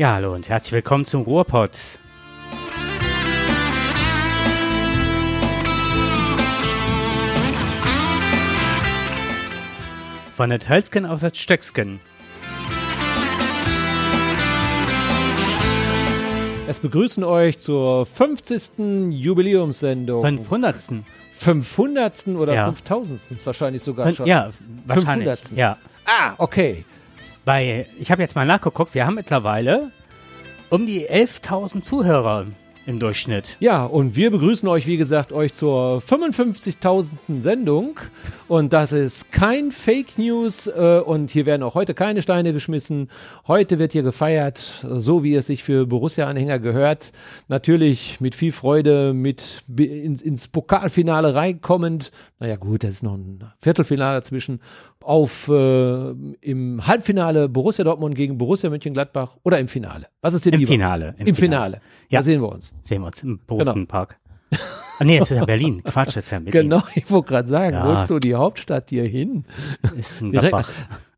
Ja, hallo und herzlich willkommen zum Ruhrpott. Von der Hölzgen aus das Stöcksken. Es begrüßen euch zur 50. Jubiläumssendung. 500. 500. oder Ja. 5000. wahrscheinlich sogar Fün- schon. Ja, wahrscheinlich. 500.. Ja. Ah, okay. Bei, ich habe jetzt mal nachgeguckt, wir haben mittlerweile um die 11.000 Zuhörer im Durchschnitt. Ja, und wir begrüßen euch, wie gesagt, euch zur 55.000. Sendung. Und das ist kein Fake News. Äh, und hier werden auch heute keine Steine geschmissen. Heute wird hier gefeiert, so wie es sich für Borussia-Anhänger gehört. Natürlich mit viel Freude, mit ins Pokalfinale reinkommend. Naja, gut, das ist noch ein Viertelfinale dazwischen. Auf äh, im Halbfinale Borussia Dortmund gegen Borussia Mönchengladbach oder im Finale. Was ist dir Im lieber? Finale. Im, Finale. Ja. Da sehen wir uns. Sehen wir uns im Borussen-Park. Ah, nee, das ist ja Berlin. Quatsch, das ist ja Berlin. Genau, ich wollte gerade sagen, Ja. willst du die Hauptstadt hier hin? Ist in Direkt- Gladbach.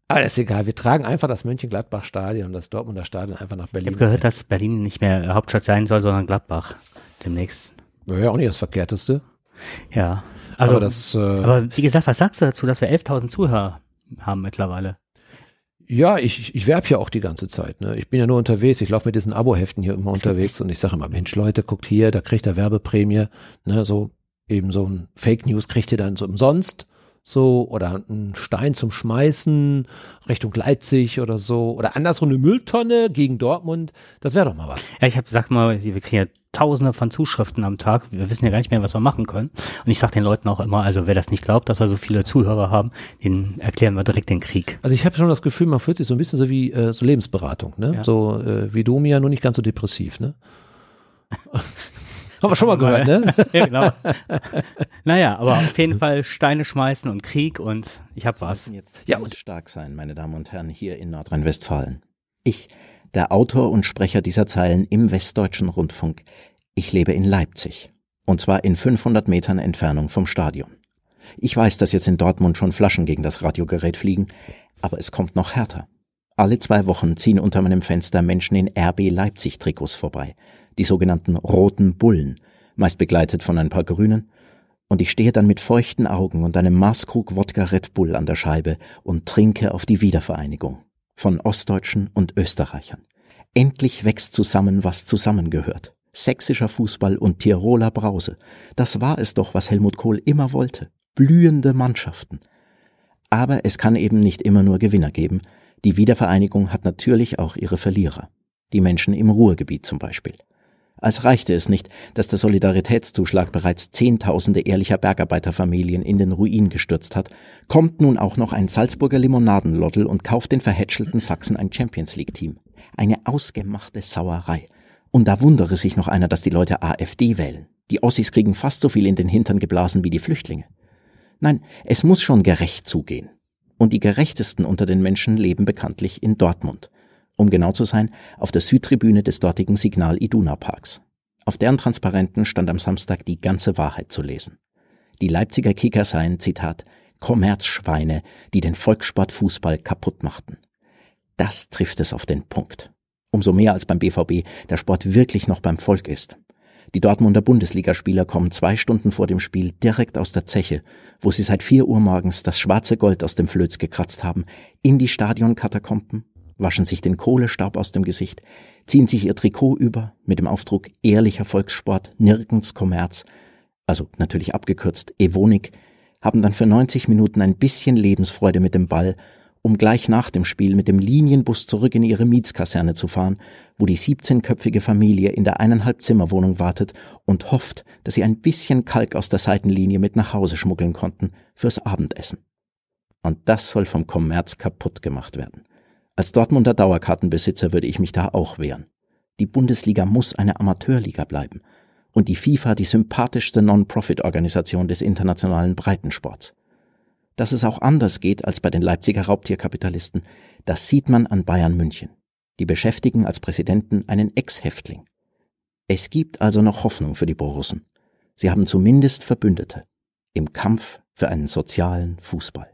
Aber das ist egal, wir tragen einfach das Mönchengladbach-Stadion und das Dortmunder Stadion einfach nach Ich Berlin. habe gehört, dass Berlin nicht mehr Hauptstadt sein soll, sondern Gladbach. Demnächst. Wäre ja auch nicht das Verkehrteste. Ja. Also, aber das, äh, aber wie gesagt, was sagst du dazu, dass wir 11.000 Zuhörer haben mittlerweile? ja, ich, ich- werbe ja auch die ganze Zeit. Ne? Ich bin ja nur unterwegs, ich laufe mit diesen Abo-Heften hier immer unterwegs und ich sage immer, Mensch, Leute, guckt hier, da kriegt ihr Werbeprämie. Ne? So eben so ein Fake News kriegt ihr dann so umsonst. So, oder einen Stein zum Schmeißen Richtung Leipzig oder so. Oder andersrum eine Mülltonne gegen Dortmund. Das wäre doch mal was. Ja, ich habe sag mal, wir kriegen ja tausende von Zuschriften am Tag. Wir wissen ja gar nicht mehr, was wir machen können. Und ich sage den Leuten auch immer, also wer das nicht glaubt, dass wir so viele Zuhörer haben, den erklären wir direkt den Krieg. Also ich habe schon das Gefühl, man fühlt sich so ein bisschen so wie äh, so Lebensberatung, ne? Ja. So äh, wie Domia, nur nicht ganz so depressiv, ne? Haben wir schon mal gehört, ne? ja, genau. naja, aber auf jeden Fall Steine schmeißen und Krieg und ich habe was. müssen jetzt Ja, und- stark sein, meine Damen und Herren, hier in Nordrhein-Westfalen. Ich, der Autor und Sprecher dieser Zeilen im Westdeutschen Rundfunk, ich lebe in Leipzig. Und zwar in 500 Metern Entfernung vom Stadion. Ich weiß, dass jetzt in Dortmund schon Flaschen gegen das Radiogerät fliegen, aber es kommt noch härter. Alle zwei Wochen ziehen unter meinem Fenster Menschen in RB Leipzig Trikots vorbei, die sogenannten roten Bullen, meist begleitet von ein paar Grünen, und ich stehe dann mit feuchten Augen und einem Maßkrug Wodka Red Bull an der Scheibe und trinke auf die Wiedervereinigung von Ostdeutschen und Österreichern. Endlich wächst zusammen, was zusammengehört. Sächsischer Fußball und Tiroler Brause. Das war es doch, was Helmut Kohl immer wollte. Blühende Mannschaften. Aber es kann eben nicht immer nur Gewinner geben. Die Wiedervereinigung hat natürlich auch ihre Verlierer. Die Menschen im Ruhrgebiet zum Beispiel. Als reichte es nicht, dass der Solidaritätszuschlag bereits Zehntausende ehrlicher Bergarbeiterfamilien in den Ruin gestürzt hat, kommt nun auch noch ein Salzburger Limonadenlottel und kauft den verhätschelten Sachsen ein Champions League Team. Eine ausgemachte Sauerei. Und da wundere sich noch einer, dass die Leute AfD wählen. Die Ossis kriegen fast so viel in den Hintern geblasen wie die Flüchtlinge. Nein, es muss schon gerecht zugehen. Und die gerechtesten unter den Menschen leben bekanntlich in Dortmund. Um genau zu sein, auf der Südtribüne des dortigen Signal Iduna Parks. Auf deren Transparenten stand am Samstag die ganze Wahrheit zu lesen. Die Leipziger Kicker seien, Zitat, Kommerzschweine, die den Volkssport Fußball kaputt machten. Das trifft es auf den Punkt. Umso mehr als beim BVB der Sport wirklich noch beim Volk ist. Die Dortmunder Bundesligaspieler kommen zwei Stunden vor dem Spiel direkt aus der Zeche, wo sie seit vier Uhr morgens das schwarze Gold aus dem Flöz gekratzt haben, in die Stadionkatakomben, waschen sich den Kohlestaub aus dem Gesicht, ziehen sich ihr Trikot über mit dem Aufdruck ehrlicher Volkssport, nirgends Kommerz, also natürlich abgekürzt Evonik, haben dann für 90 Minuten ein bisschen Lebensfreude mit dem Ball, um gleich nach dem Spiel mit dem Linienbus zurück in ihre Mietskaserne zu fahren, wo die 17-köpfige Familie in der eineinhalb Zimmerwohnung wartet und hofft, dass sie ein bisschen Kalk aus der Seitenlinie mit nach Hause schmuggeln konnten fürs Abendessen. Und das soll vom Kommerz kaputt gemacht werden. Als Dortmunder Dauerkartenbesitzer würde ich mich da auch wehren. Die Bundesliga muss eine Amateurliga bleiben und die FIFA die sympathischste Non-Profit-Organisation des internationalen Breitensports. Dass es auch anders geht als bei den Leipziger Raubtierkapitalisten, das sieht man an Bayern München. Die beschäftigen als Präsidenten einen Ex-Häftling. Es gibt also noch Hoffnung für die Borussen. Sie haben zumindest Verbündete im Kampf für einen sozialen Fußball.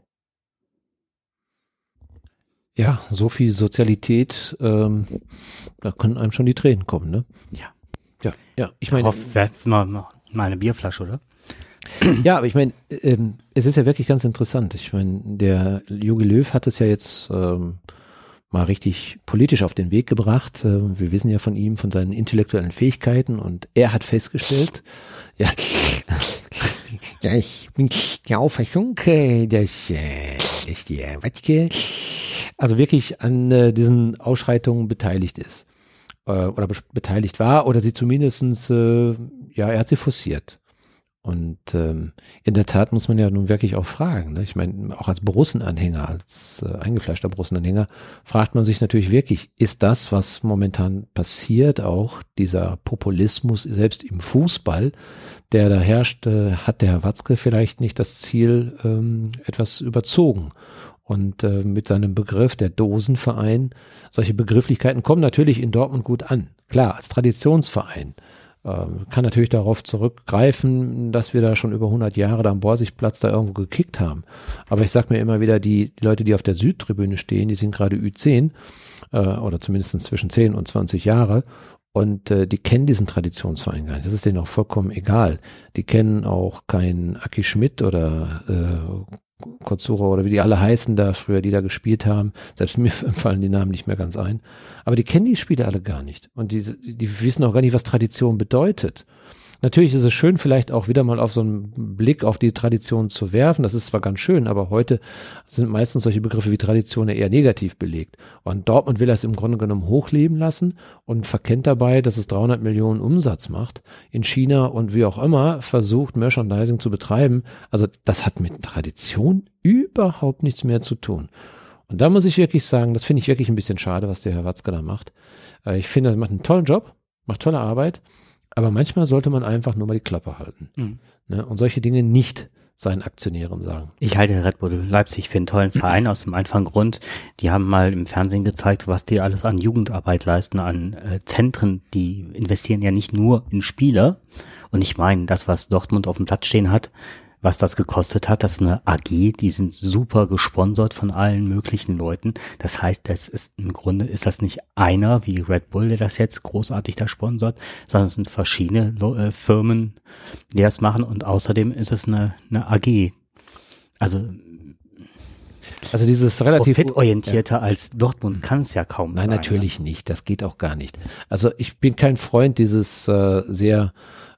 Ja, so viel Sozialität, ähm, da können einem schon die Tränen kommen, ne? Ja. Ja, ja. Ich meine, hätten mal, mal eine Bierflasche, oder? ja, aber ich meine, ähm, es ist ja wirklich ganz interessant. Ich meine, der Jogi Löw hat es ja jetzt ähm, mal richtig politisch auf den Weg gebracht. Äh, wir wissen ja von ihm, von seinen intellektuellen Fähigkeiten und er hat festgestellt, ja, ja ich bin der Auffassung, äh, dass, äh, dass der Watzke also wirklich an äh, diesen Ausschreitungen beteiligt ist äh, oder be beteiligt war oder sie zumindestens, äh, ja, er hat sie forciert. Und ähm, in der Tat muss man ja nun wirklich auch fragen. Ne? Ich meine, auch als Borussen-Anhänger, als äh, eingefleischter Borussen-Anhänger, fragt man sich natürlich wirklich, ist das, was momentan passiert, auch dieser Populismus selbst im Fußball, der da herrscht, äh, hat der Herr Watzke vielleicht nicht das Ziel ähm, etwas überzogen. Und äh, mit seinem Begriff der Dosenverein, solche Begrifflichkeiten kommen natürlich in Dortmund gut an. Klar, als Traditionsverein kann natürlich darauf zurückgreifen, dass wir da schon über 100 Jahre da am Borsigplatz da irgendwo gekickt haben. Aber ich sag mir immer wieder, die, die Leute, die auf der Südtribüne stehen, die sind gerade Ü10 äh, oder zumindest zwischen 10 und 20 Jahre und äh, die kennen diesen Traditionsverein gar nicht. Das ist denen auch vollkommen egal. Die kennen auch keinen Aki Schmidt oder äh, Kotsura oder wie die alle heißen da früher, die da gespielt haben. Selbst mir fallen die Namen nicht mehr ganz ein. Aber die kennen die Spiele alle gar nicht. Und die, die wissen auch gar nicht, was Tradition bedeutet. Natürlich ist es schön, vielleicht auch wieder mal auf so einen Blick auf die Tradition zu werfen. Das ist zwar ganz schön, aber heute sind meistens solche Begriffe wie Tradition eher negativ belegt. Und Dortmund will das im Grunde genommen hochleben lassen und verkennt dabei, dass es 300 Millionen Umsatz macht. In China und wie auch immer versucht, Merchandising zu betreiben. Also das hat mit Tradition überhaupt nichts mehr zu tun. Und da muss ich wirklich sagen, das finde ich wirklich ein bisschen schade, was der Herr Watzke da macht. Äh, Ich finde, er macht einen tollen Job, macht tolle Arbeit. Aber manchmal sollte man einfach nur mal die Klappe halten. Mhm. Ne? Und solche Dinge nicht seinen Aktionären sagen. Ich halte Red Bull Leipzig für einen tollen Verein aus dem einfachen Grund. Die haben mal im Fernsehen gezeigt, was die alles an Jugendarbeit leisten, an äh, Zentren. Die investieren ja nicht nur in Spieler. Und ich meine, das, was Dortmund auf dem Platz stehen hat, was das gekostet hat, das ist eine AG, die sind super gesponsert von allen möglichen Leuten. Das heißt, das ist im Grunde ist das nicht einer wie Red Bull, der das jetzt großartig da sponsert, sondern es sind verschiedene äh, Firmen, die das machen und außerdem ist es eine, eine AG. Also Also dieses relativ profitorientierter als Dortmund kann es ja kaum Nein, sein. natürlich nicht. Das geht auch gar nicht. Also ich bin kein Freund dieses äh, sehr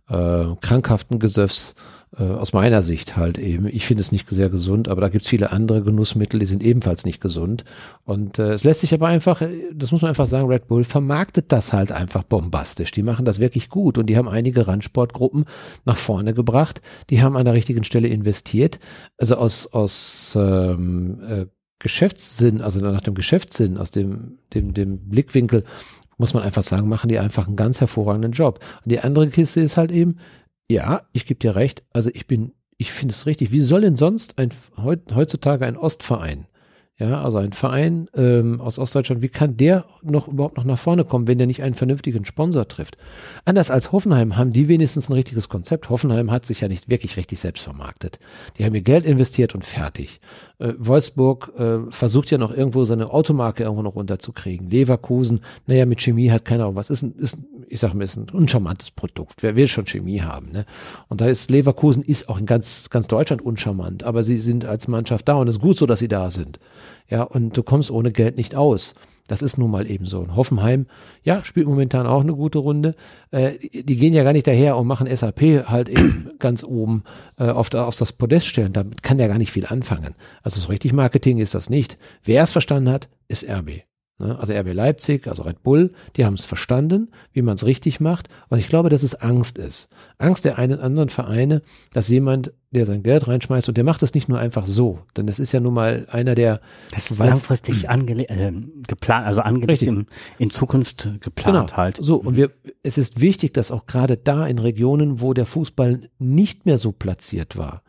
äh, krankhaften Gesöffs äh, aus meiner Sicht halt eben. Ich finde es nicht sehr gesund, aber da gibt es viele andere Genussmittel, die sind ebenfalls nicht gesund. Und äh, es lässt sich aber einfach, äh, das muss man einfach sagen, Red Bull vermarktet das halt einfach bombastisch. Die machen das wirklich gut und die haben einige Randsportgruppen nach vorne gebracht. Die haben an der richtigen Stelle investiert. Also aus, aus ähm, äh, Geschäftssinn, also nach dem Geschäftssinn, aus dem, dem, dem Blickwinkel, muss man einfach sagen, machen die einfach einen ganz hervorragenden Job. Und die andere Kiste ist halt eben, ja, ich gebe dir recht, also ich bin, ich finde es richtig. Wie soll denn sonst ein, heut, heutzutage ein Ostverein, ja, also ein Verein ähm, aus Ostdeutschland, wie kann der noch überhaupt noch nach vorne kommen, wenn der nicht einen vernünftigen Sponsor trifft? Anders als Hoffenheim haben die wenigstens ein richtiges Konzept. Hoffenheim hat sich ja nicht wirklich richtig selbst vermarktet. Die haben ihr Geld investiert und fertig. Äh, Wolfsburg äh, versucht ja noch irgendwo seine Automarke irgendwo noch runterzukriegen. Leverkusen, naja, mit Chemie hat keiner auch was. Ist, ein, ist ich sag mal, ist ein uncharmantes Produkt. Wer will schon Chemie haben? Ne? Und da ist Leverkusen ist auch in ganz, ganz Deutschland uncharmant, aber sie sind als Mannschaft da und es ist gut so, dass sie da sind. Ja, und du kommst ohne Geld nicht aus. Das ist nun mal eben so. Und Hoffenheim, ja, spielt momentan auch eine gute Runde. Äh, die gehen ja gar nicht daher und machen SAP halt eben ganz oben äh, auf, auf das Podest stellen. Damit kann der gar nicht viel anfangen. Also so richtig Marketing ist das nicht. Wer es verstanden hat, ist RB. Ne? Also RB Leipzig, also Red Bull, die haben es verstanden, wie man es richtig macht. Und ich glaube, dass es Angst ist. Angst der einen anderen Vereine, dass jemand, der sein Geld reinschmeißt und der macht das nicht nur einfach so. Denn das ist ja nun mal einer, der Das ist weiß- langfristig äh, geplant, also angelegt im, in Zukunft geplant halt. So, und wir, es ist wichtig, dass auch gerade da in Regionen, wo der Fußball nicht mehr so platziert war,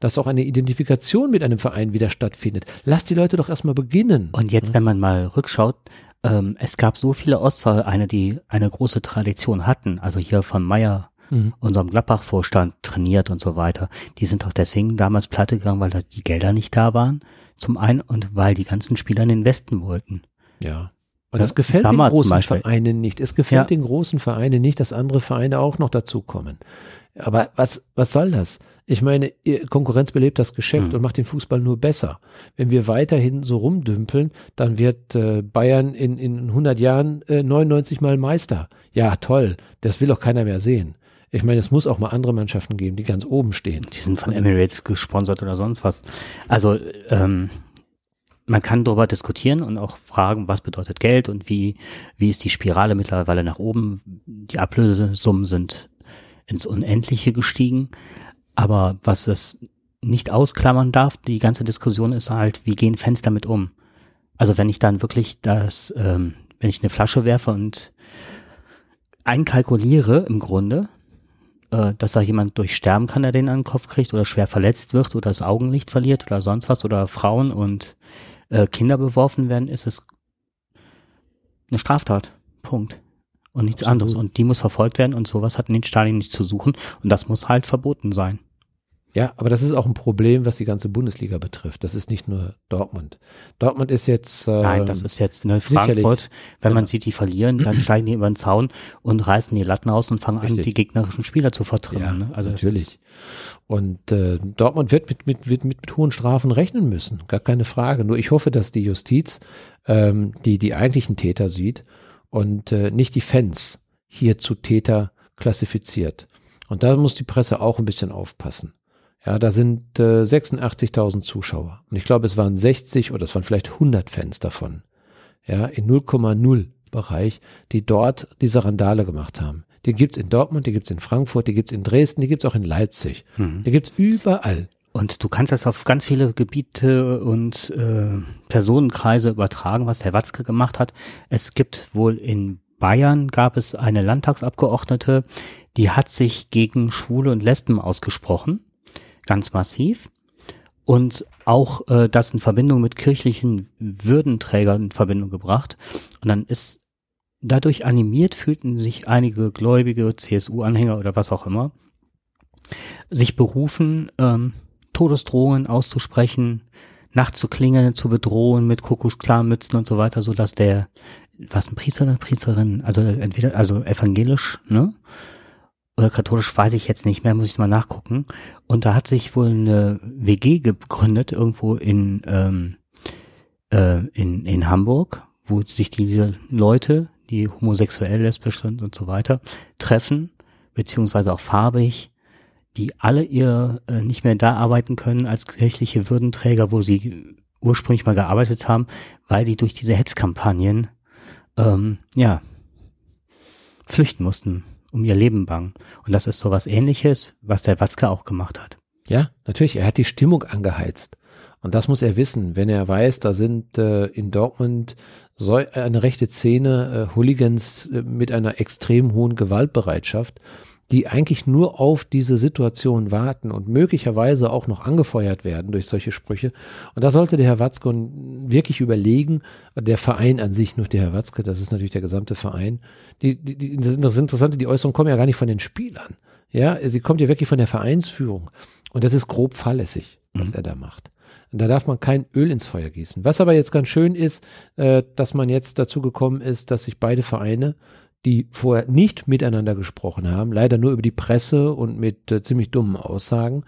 dass auch eine Identifikation mit einem Verein wieder stattfindet. Lass die Leute doch erstmal beginnen. Und jetzt, wenn man mal rückschaut, ähm, es gab so viele Ostvereine, die eine große Tradition hatten. Also hier von Meier mhm. unserem Gladbach-Vorstand trainiert und so weiter. Die sind doch deswegen damals pleite gegangen, weil da die Gelder nicht da waren. Zum einen und weil die ganzen Spieler in den Westen wollten. Ja. Und das gefällt den großen Vereinen nicht. Es gefällt ja. den großen Vereinen nicht, dass andere Vereine auch noch dazukommen. Aber was, was soll das? Ich meine, Konkurrenz belebt das Geschäft mhm. und macht den Fußball nur besser. Wenn wir weiterhin so rumdümpeln, dann wird äh, Bayern in, in 100 Jahren äh, 99 Mal Meister. Ja, toll. Das will auch keiner mehr sehen. Ich meine, es muss auch mal andere Mannschaften geben, die ganz oben stehen. Die sind von Emirates gesponsert oder sonst was. Also ähm, man kann darüber diskutieren und auch fragen, was bedeutet Geld und wie, wie ist die Spirale mittlerweile nach oben. Die Ablösesummen sind ins Unendliche gestiegen. Aber was es nicht ausklammern darf, die ganze Diskussion ist halt, wie gehen Fans damit um? Also wenn ich dann wirklich das, ähm, wenn ich eine Flasche werfe und einkalkuliere im Grunde, äh, dass da jemand durch Sterben kann, der den an den Kopf kriegt oder schwer verletzt wird oder das Augenlicht verliert oder sonst was oder Frauen und äh, Kinder beworfen werden, ist es eine Straftat. Punkt. Und nichts Absolut. anderes. Und die muss verfolgt werden und sowas hat in den Stadien nicht zu suchen. Und das muss halt verboten sein. Ja, aber das ist auch ein Problem, was die ganze Bundesliga betrifft. Das ist nicht nur Dortmund. Dortmund ist jetzt. Äh, Nein, das ist jetzt ne, Frankfurt. Wenn ja. man sieht, die verlieren, dann steigen die über den Zaun und reißen die Latten aus und fangen Richtig. an, die gegnerischen Spieler zu vertreiben. Ja, ne? Also natürlich. Und äh, Dortmund wird mit, mit, mit, mit, mit hohen Strafen rechnen müssen, gar keine Frage. Nur ich hoffe, dass die Justiz ähm, die die eigentlichen Täter sieht und äh, nicht die Fans hier zu Täter klassifiziert. Und da muss die Presse auch ein bisschen aufpassen. Ja, da sind äh, 86.000 Zuschauer. Und ich glaube, es waren 60 oder es waren vielleicht 100 Fans davon. Ja, in 0,0 Bereich, die dort diese Randale gemacht haben. Die gibt's in Dortmund, die gibt's in Frankfurt, die gibt's in Dresden, die gibt's auch in Leipzig. Mhm. Die gibt's überall. Und du kannst das auf ganz viele Gebiete und äh, Personenkreise übertragen, was der Watzke gemacht hat. Es gibt wohl in Bayern gab es eine Landtagsabgeordnete, die hat sich gegen Schwule und Lesben ausgesprochen, ganz massiv. Und auch äh, das in Verbindung mit kirchlichen Würdenträgern in Verbindung gebracht. Und dann ist dadurch animiert, fühlten sich einige gläubige CSU-Anhänger oder was auch immer, sich berufen, ähm, Todesdrohungen auszusprechen, nachts zu klingeln, zu bedrohen mit Kuckucksklarmützen und so weiter, so dass der, was ein Priester oder Priesterin, also entweder, also evangelisch, ne? Oder katholisch weiß ich jetzt nicht mehr, muss ich mal nachgucken. Und da hat sich wohl eine WG gegründet, irgendwo in, ähm, äh, in, in Hamburg, wo sich diese Leute, die homosexuell, lesbisch sind und so weiter, treffen, beziehungsweise auch farbig, die alle ihr äh, nicht mehr da arbeiten können als kirchliche Würdenträger, wo sie ursprünglich mal gearbeitet haben, weil die durch diese Hetzkampagnen ähm, ja flüchten mussten, um ihr Leben bangen. Und das ist so was ähnliches, was der Watzke auch gemacht hat. Ja, natürlich, er hat die Stimmung angeheizt. Und das muss er wissen, wenn er weiß, da sind äh, in Dortmund so eine rechte Szene, äh, Hooligans äh, mit einer extrem hohen Gewaltbereitschaft die eigentlich nur auf diese Situation warten und möglicherweise auch noch angefeuert werden durch solche Sprüche. Und da sollte der Herr Watzke wirklich überlegen, der Verein an sich, nur der Herr Watzke, das ist natürlich der gesamte Verein. Die, die, die, das Interessante, die Äußerungen kommen ja gar nicht von den Spielern. Ja, sie kommt ja wirklich von der Vereinsführung. Und das ist grob fahrlässig, was mhm. er da macht. Und da darf man kein Öl ins Feuer gießen. Was aber jetzt ganz schön ist, äh, dass man jetzt dazu gekommen ist, dass sich beide Vereine die vorher nicht miteinander gesprochen haben, leider nur über die Presse und mit äh, ziemlich dummen Aussagen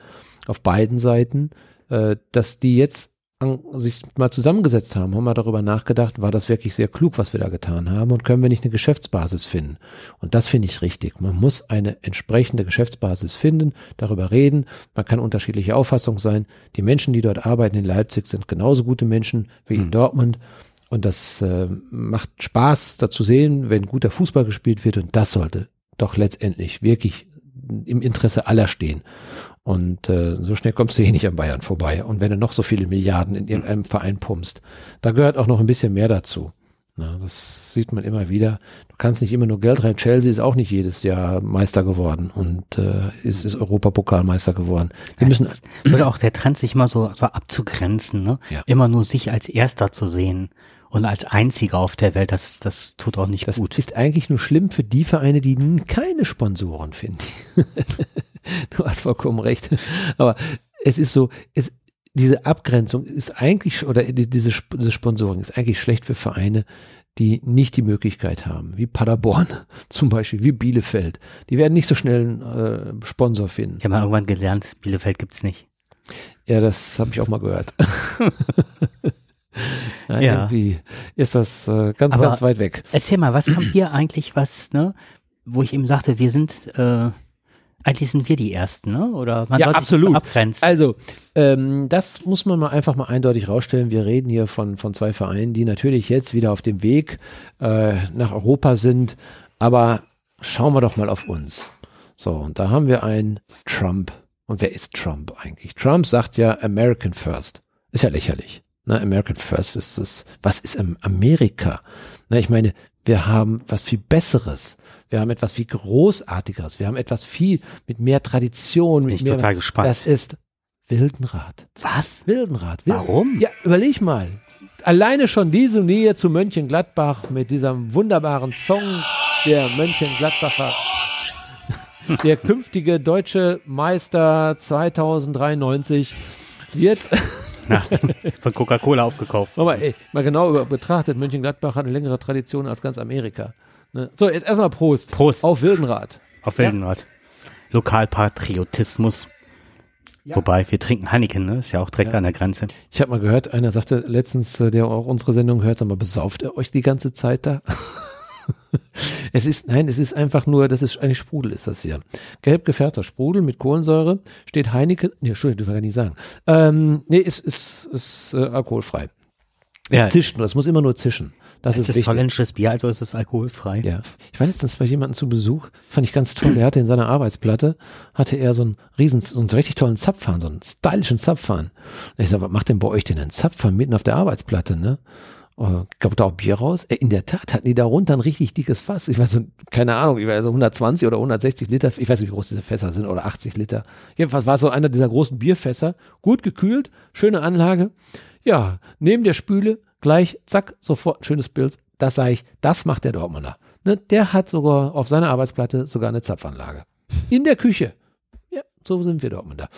auf beiden Seiten, äh, dass die jetzt an, sich mal zusammengesetzt haben, haben mal darüber nachgedacht, war das wirklich sehr klug, was wir da getan haben und können wir nicht eine Geschäftsbasis finden? Und das finde ich richtig. Man muss eine entsprechende Geschäftsbasis finden, darüber reden. Man kann unterschiedliche Auffassung sein. Die Menschen, die dort arbeiten in Leipzig, sind genauso gute Menschen wie in hm. Dortmund. Und das äh, macht Spaß, da zu sehen, wenn guter Fußball gespielt wird. Und das sollte doch letztendlich wirklich im Interesse aller stehen. Und äh, so schnell kommst du hier nicht an Bayern vorbei. Und wenn du noch so viele Milliarden in irgendeinem Verein pumpst, da gehört auch noch ein bisschen mehr dazu. Na, das sieht man immer wieder. Du kannst nicht immer nur Geld rein. Chelsea ist auch nicht jedes Jahr Meister geworden und äh, ist, ist Europapokalmeister geworden. Ja, müssen würde auch der Trend sich immer so, so abzugrenzen, ne? Ja. Immer nur sich als Erster zu sehen Und als einziger auf der Welt, das, das tut auch nicht Das gut. ist eigentlich nur schlimm für die Vereine, die keine Sponsoren finden. du hast vollkommen recht. Aber es ist so, es, diese Abgrenzung ist eigentlich, oder die- diese, diese Sponsoring ist eigentlich schlecht für Vereine, die nicht die Möglichkeit haben, wie Paderborn zum Beispiel, wie Bielefeld. Die werden nicht so schnell einen äh, Sponsor finden. Ich habe mal irgendwann gelernt, Bielefeld gibt's nicht. Ja, das habe ich auch mal gehört. ja, Ja. Irgendwie ist das äh, ganz, Aber- ganz weit weg. Erzähl mal, was haben wir eigentlich, was, ne, wo ich eben sagte, wir sind, äh, eigentlich sind wir die Ersten, ne? Oder man Ja, absolut. abgrenzen. Also, ähm, das muss man mal einfach mal eindeutig rausstellen. Wir reden hier von, von zwei Vereinen, die natürlich jetzt wieder auf dem Weg äh, nach Europa sind. Aber schauen wir doch mal auf uns. So, und da haben wir einen Trump. Und wer ist Trump eigentlich? Trump sagt ja American First. Ist ja lächerlich. Ne? American First ist es. Was ist Am- Amerika? Na, ich meine, wir haben was viel Besseres. Wir haben etwas viel Großartigeres. Wir haben etwas viel mit mehr Tradition. Bin Mit ich mehr, total gespannt. das ist Wildenrad. was? Wildenrad. Wilden- Warum? Ja, überleg mal. Alleine schon diese Nähe zu Mönchengladbach mit diesem wunderbaren Song der Mönchengladbacher. Der künftige deutsche Meister 2093 wird, Na, von Coca-Cola aufgekauft. nochmal, ey, mal genau betrachtet, Mönchengladbach hat eine längere Tradition als ganz Amerika. Ne? So, jetzt erstmal Prost. Prost. Auf Wildenrad. Auf Wildenrad. Lokalpatriotismus. Ja. Wobei, wir trinken Heineken, ne? Ist ja auch direkt Ja. an der Grenze. Ich habe mal gehört, einer sagte letztens, äh, der auch unsere Sendung hört, sag mal, besauft er euch die ganze Zeit da? es ist, nein, es ist einfach nur, das ist eigentlich Sprudel ist das hier. Gelb gefärbter Sprudel mit Kohlensäure, steht Heineken, nee, Entschuldigung, dürfen wir gar nicht sagen. Ähm, nee, ist, ist, ist äh, alkoholfrei. Ja. Es zischt nur, es muss immer nur zischen. Das Es ist ist holländisches Bier, also ist es alkoholfrei. Ja. Ich war letztens bei jemandem zu Besuch, fand ich ganz toll. Der hatte in seiner Arbeitsplatte, hatte er so einen riesen, so einen richtig tollen Zapfhahn, so einen stylischen Zapfhahn. Und ich sag, was macht denn bei euch denn ein Zapfhahn mitten auf der Arbeitsplatte, ne? Äh, Kommt da auch Bier raus? Äh, In der Tat hatten die darunter ein richtig dickes Fass. Ich weiß so, keine Ahnung, ich weiß so 120 oder 160 Liter, ich weiß nicht, wie groß diese Fässer sind, oder 80 Liter. Jedenfalls war es so einer dieser großen Bierfässer, gut gekühlt, schöne Anlage. Ja, neben der Spüle, gleich, zack, sofort schönes Bild. Das sage ich, das macht der Dortmunder. Ne, der hat sogar auf seiner Arbeitsplatte sogar eine Zapfanlage. In der Küche. Ja, so sind wir Dortmunder.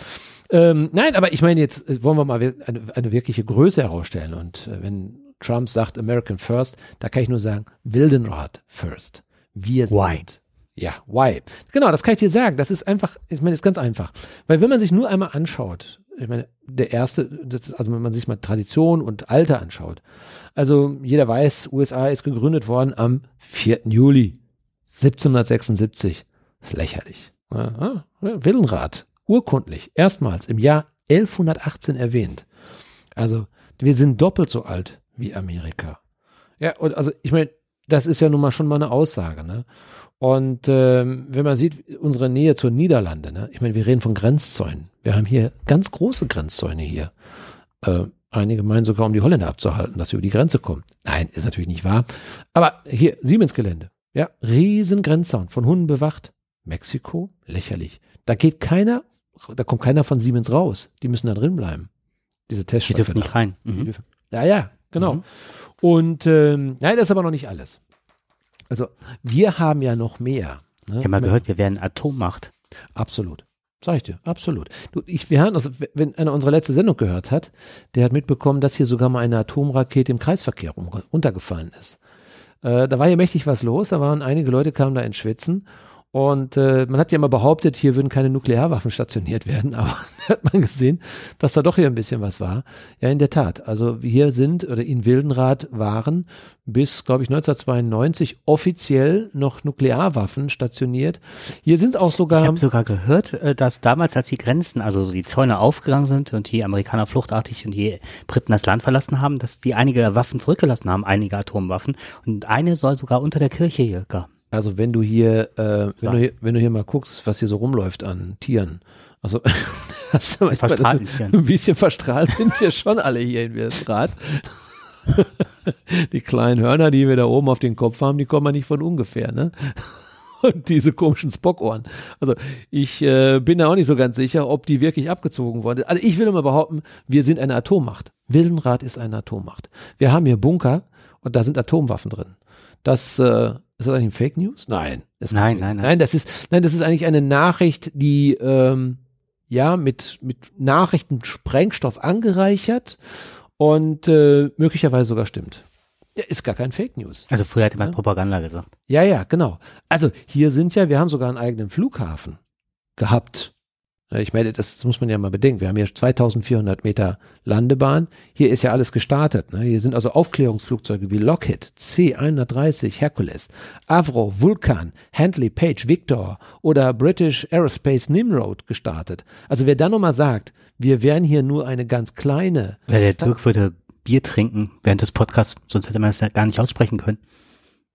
Ähm, nein, aber ich meine, jetzt äh, wollen wir mal eine, eine wirkliche Größe herausstellen. Und äh, wenn Trump sagt American First, da kann ich nur sagen, Wildenrad First. Wir Why? sind. Ja, why? Genau, das kann ich dir sagen. Das ist einfach, ich meine, ist ganz einfach. Weil wenn man sich nur einmal anschaut, ich meine, der erste, das, also wenn man sich mal Tradition und Alter anschaut. Also jeder weiß, USA ist gegründet worden am 4. Juli 1776. Das ist lächerlich. Ja, ja, Willenrad, urkundlich, erstmals im Jahr 1118 erwähnt. Also wir sind doppelt so alt wie Amerika. Ja, und also ich meine, das ist ja nun mal schon mal eine Aussage, ne? Und ähm, wenn man sieht, unsere Nähe zur Niederlande, ne? ich meine, wir reden von Grenzzäunen. Wir haben hier ganz große Grenzzäune hier. Äh, einige meinen sogar, um die Holländer abzuhalten, dass sie über die Grenze kommen. Nein, ist natürlich nicht wahr. Aber hier, Siemens-Gelände. Ja, riesen Grenzzaun, von Hunden bewacht. Mexiko, lächerlich. Da geht keiner, da kommt keiner von Siemens raus. Die müssen da drin bleiben. Diese Die Teststrecke. dürfen nicht rein. Die Mhm. Ja, ja, genau. Mhm. Und ähm, nein, das ist aber noch nicht alles. Also wir haben ja noch mehr. Ne? Ich habe mal gehört, wir wären Atommacht. Absolut. Sag ich dir, absolut. Du, ich, wir haben, also, wenn einer unsere letzte Sendung gehört hat, der hat mitbekommen, dass hier sogar mal eine Atomrakete im Kreisverkehr um, runtergefallen ist. Äh, da war hier mächtig was los, da waren einige Leute, kamen da ins Schwitzen. Und äh, man hat ja immer behauptet, hier würden keine Nuklearwaffen stationiert werden, aber hat man gesehen, dass da doch hier ein bisschen was war. Ja, in der Tat. Also hier sind oder in Wildenrad waren bis, glaube ich, 1992 offiziell noch Nuklearwaffen stationiert. Hier sind auch Ich sogar. habe sogar gehört, äh, dass damals, als die Grenzen, also so die Zäune aufgegangen sind und die Amerikaner fluchtartig und die Briten das Land verlassen haben, dass die einige Waffen zurückgelassen haben, einige Atomwaffen. Und eine soll sogar unter der Kirche hier. Also wenn du hier, äh, wenn, du hier, wenn du hier mal guckst, was hier so rumläuft an Tieren, also hast du manchmal Tieren. ein bisschen verstrahlt sind wir schon alle hier in Wilsrad. die kleinen Hörner, die wir da oben auf den Kopf haben, die kommen ja nicht von ungefähr, ne? Und diese komischen Spockohren. Also ich äh, bin da auch nicht so ganz sicher, ob die wirklich abgezogen wurden. Also ich will immer behaupten, wir sind eine Atommacht. Wildenrad ist eine Atommacht. Wir haben hier Bunker Und da sind Atomwaffen drin. Das äh, ist das eigentlich ein Fake News? Nein. Nein, nein, nein. Nein, das ist, nein, das ist eigentlich eine Nachricht, die ähm, ja mit, mit Nachrichten Sprengstoff angereichert und äh, möglicherweise sogar stimmt. Ja, ist gar kein Fake News. Also früher hätte man Ja. Propaganda gesagt. Ja, ja, genau. Also hier sind ja, wir haben sogar einen eigenen Flughafen gehabt. Ja, Ich meine, das muss man ja mal bedenken. Wir haben hier 2400 Meter Landebahn. Hier ist ja alles gestartet. Ne? Hier sind also Aufklärungsflugzeuge wie Lockheed, C-130 Hercules, Avro, Vulcan, Handley Page, Victor oder British Aerospace Nimrod gestartet. Also wer dann nochmal sagt, wir wären hier nur eine ganz kleine, Weil der Dirk würde Bier trinken während des Podcasts, sonst hätte man das ja gar nicht aussprechen können.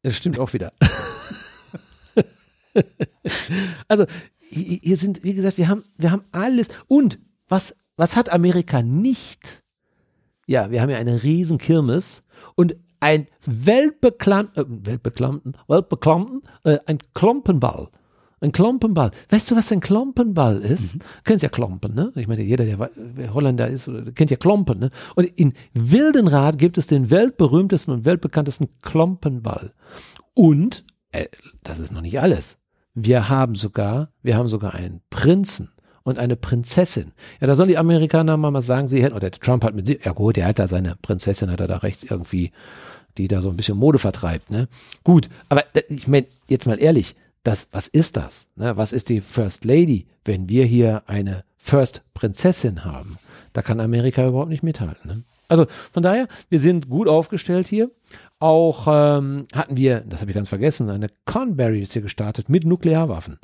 Das stimmt auch wieder. also hier sind, wie gesagt, wir haben, wir haben alles. Und was, was hat Amerika nicht? Ja, wir haben ja eine riesen Kirmes und ein weltbeklamm, äh, weltbeklammten, weltbeklammten, äh, ein Klompenball. Ein Klompenball. Weißt du, was ein Klompenball ist? Du kennst ja Klompen, ne? Ich meine, jeder, der Holländer ist, kennt ja Klompen, ne? Und in Wildenrad gibt es den weltberühmtesten und weltbekanntesten Klompenball. Und, äh, das ist noch nicht alles. Wir haben sogar, wir haben sogar einen Prinzen und eine Prinzessin. Ja, da sollen die Amerikaner mal sagen, sie hätten, oder der Trump hat mit sich, ja gut, der hat da seine Prinzessin, hat er da rechts irgendwie, die da so ein bisschen Mode vertreibt, ne? Gut, aber da- ich meine, jetzt mal ehrlich, das, was ist das? Ne? Was ist die First Lady, wenn wir hier eine First Prinzessin haben? Da kann Amerika überhaupt nicht mithalten. Ne? Also von daher, wir sind gut aufgestellt hier. Auch ähm, hatten wir, das habe ich ganz vergessen, eine Conberry ist hier gestartet mit Nuklearwaffen.